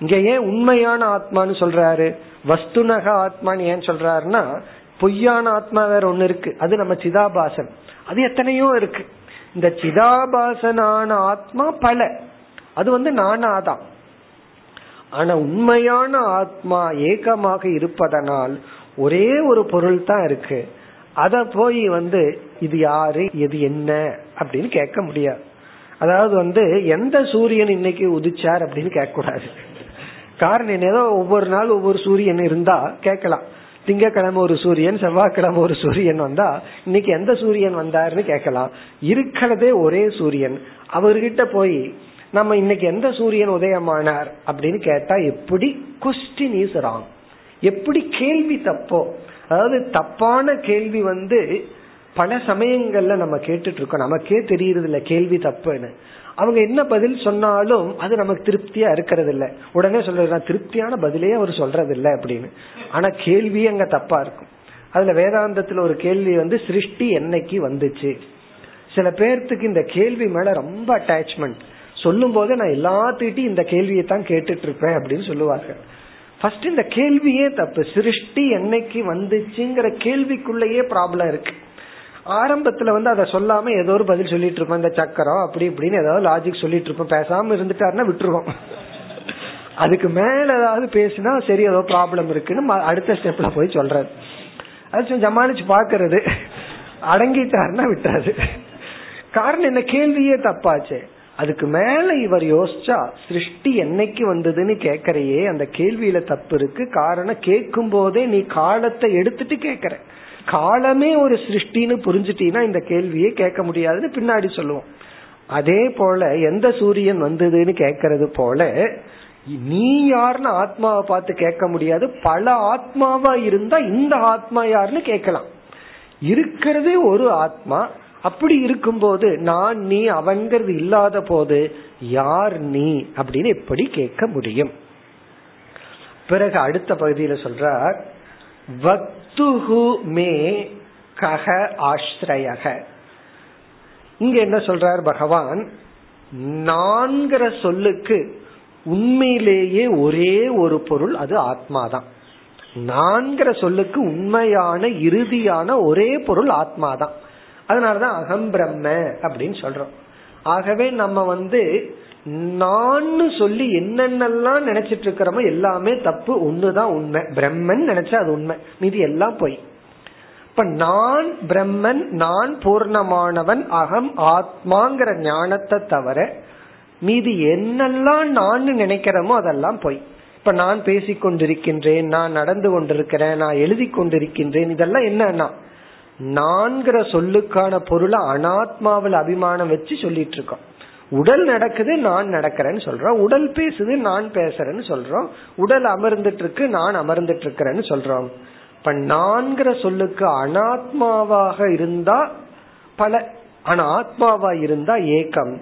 இங்க ஏன் உண்மையான ஆத்மான்னு சொல்றாரு? வஸ்துனக ஆத்மான்னு ஏன் சொல்றாருன்னா பொய்யான ஆத்மா வேற ஒண்ணு இருக்கு. அது நம்ம சிதாபாசன். அது எத்தனையோ இருக்கு. இந்த சிதாபாசனான ஆத்மா பல. அது வந்து நானாதான். ஆனா உண்மையான ஆத்மா ஏகமாக இருப்பதனால் ஒரே ஒரு பொருள் தான் இருக்கு. அத போய் வந்து இது யாரு? இது என்ன? அப்படின்னு கேட்க முடியாது. அதாவது வந்து எந்த சூரியன் இன்னைக்கு உதிச்சார் அப்படின்னு கேட்க கூடாது காரணம் என்னதோ ஒவ்வொரு நாள் ஒவ்வொரு சூரியன் இருந்தா கேட்கலாம். திங்கக்கிழமை ஒரு சூரியன் செவ்வாய்க்கிழமை ஒரு சூரியன் வந்தா இன்னைக்கு எந்த சூரியன் வந்தாருன்னு கேட்கலாம். இருக்கிறதே ஒரே சூரியன். அவர்கிட்ட போய் நம்ம இன்னைக்கு எந்த சூரியன் உதயமானார் அப்படின்னு கேட்டா எப்படி கொஸ்டின் இஸ் ராங் எப்படி கேள்வி தப்போ? அதாவது தப்பான கேள்வி வந்து பல சமயங்கள்ல நம்ம கேட்டுட்டு இருக்கோம் நமக்கே தெரியுறது இல்ல கேள்வி தப்புன்னு. அவங்க என்ன பதில் சொன்னாலும் அது நமக்கு திருப்தியா இருக்கிறது இல்ல உடனே சொல்றது திருப்தியான பதிலே அவர் சொல்றது இல்ல அப்படின்னு. ஆனா கேள்வி அங்க தப்பா இருக்கும். அதுல வேதாந்தத்துல ஒரு கேள்வி வந்து சிருஷ்டி என்னைக்கு வந்துச்சு? சில பேர்த்துக்கு இந்த கேள்வி மேல ரொம்ப அட்டாச்மெண்ட் சொல்லும் போது நான் எல்லாத்துக்கிட்டையும் இந்த கேள்வியை தான் கேட்டுட்டு இருப்பேன் அப்படின்னு சொல்லுவார்கள். ஃபர்ஸ்ட் இந்த கேள்வியே தப்பு. சிருஷ்டி என்னைக்கு வந்துச்சுங்கிற கேள்விக்குள்ளேயே ப்ராப்ளம் இருக்கு. ஆரம்பத்துல வந்து அதை சொல்லாம ஏதோ ஒரு பதில் சொல்லிட்டு இருப்போம். இந்த சக்கரம் அப்படி இப்படின்னு ஏதாவது லாஜிக் சொல்லிட்டு இருப்போம். பேசாம இருந்துட்டாருன்னா விட்டுருவோம். அதுக்கு மேல ஏதாவது பேசினா சரி ஏதோ ப்ராப்ளம் இருக்குன்னு அடுத்த ஸ்டெப்ல போய் சொல்றாரு. அது ஜமானிச்சு பாக்குறது. அடங்கிட்டாருன்னா விட்டாரு. காரணம் என்ன? கேள்வியே தப்பாச்சே. அதுக்கு மேல இவர் யோசிச்சா சிருஷ்டி என்னைக்கு வந்ததுன்னு கேக்குறையே அந்த கேள்வியில தப்பு இருக்கு. காரணம் கேட்கும் போதே நீ காலத்தை எடுத்துட்டு கேக்குற. காலமே ஒரு சிருஷ்டின்னு புரிஞ்சுட்டீங்கன்னா இந்த கேள்வியே கேட்க முடியாதுன்னு பின்னாடி சொல்லுவோம். அதே போல எந்த சூரியன் வந்ததுன்னு கேட்கறது போல நீ யாருன்னு ஆத்மாவை பார்த்து கேட்க முடியாது. பல ஆத்மாவா இருந்தா இந்த ஆத்மா யாருன்னு கேட்கலாம். இருக்கிறதே ஒரு ஆத்மா. அப்படி இருக்கும்போது நான் நீ அவன்கிறது இல்லாத போது யார் நீ அப்படின்னு எப்படி கேட்க முடியும்? பிறகு அடுத்த பகுதியில சொல்றார் வக்துஹு மே கக ஆஸ்ரயக இங்க என்ன சொல்றார் பகவான்? நான்கிற சொல்லுக்கு உண்மையிலேயே ஒரே ஒரு பொருள் அது ஆத்மாதான். நான்கிற சொல்லுக்கு உண்மையான இறுதியான ஒரே பொருள் ஆத்மாதான். அதனாலதான் அகம் பிரம்ம அப்படின்னு சொல்றோம். ஆகவே நம்ம வந்து நான் சொல்லி என்னென்னலாம் நினைச்சிட்டு இருக்கிறோமோ எல்லாமே தப்பு ஒண்ணுதான் உண்மை. பிரம்மன் நினைச்சா அது உண்மை. மீதி எல்லாம் பொய். இப்ப நான் பிரம்மன் நான் பூர்ணமானவன் அகம் ஆத்மாங்கிற ஞானத்தை தவிர மீதி என்னெல்லாம் நான் நினைக்கிறோமோ அதெல்லாம் பொய். இப்ப நான் பேசிக்கொண்டிருக்கின்றேன் நான் நடந்து கொண்டிருக்கிறேன் நான் எழுதி கொண்டிருக்கின்றேன் இதெல்லாம் என்னன்னா நான்கிற சொல்லுக்கான பொருளை அனாத்மாவில் அபிமானம் வச்சு சொல்லிட்டு இருக்கோம். உடல் நடக்குது நான் நடக்கிறேன்னு சொல்றோம். உடல் பேசுது நான் பேசுறேன்னு சொல்றோம். உடல் அமர்ந்துட்டு இருக்கு நான் அமர்ந்துட்டு இருக்கிறேன்னு சொல்றோம். இப்ப நான்கிற சொல்லுக்கு அனாத்மாவாக இருந்தா பல ஆனா ஆத்மாவா இருந்தா ஏக்கம்.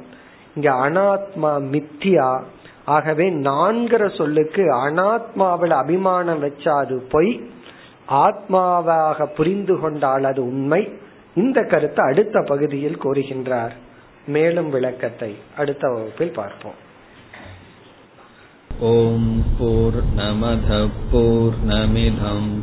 இங்க அனாத்மா மித்தியா. ஆகவே நான்கிற சொல்லுக்கு அனாத்மாவில் அபிமானம் வச்சா அது பொய். ஆத்மாவாக புரிந்து கொண்டால் அது உண்மை. இந்த கருத்தை அடுத்த பகுதியில் கூறுகின்றார். மேலும் விளக்கத்தை அடுத்த வகுப்பில் பார்ப்போம். ஓம் போர் நமத போர் நமிதம்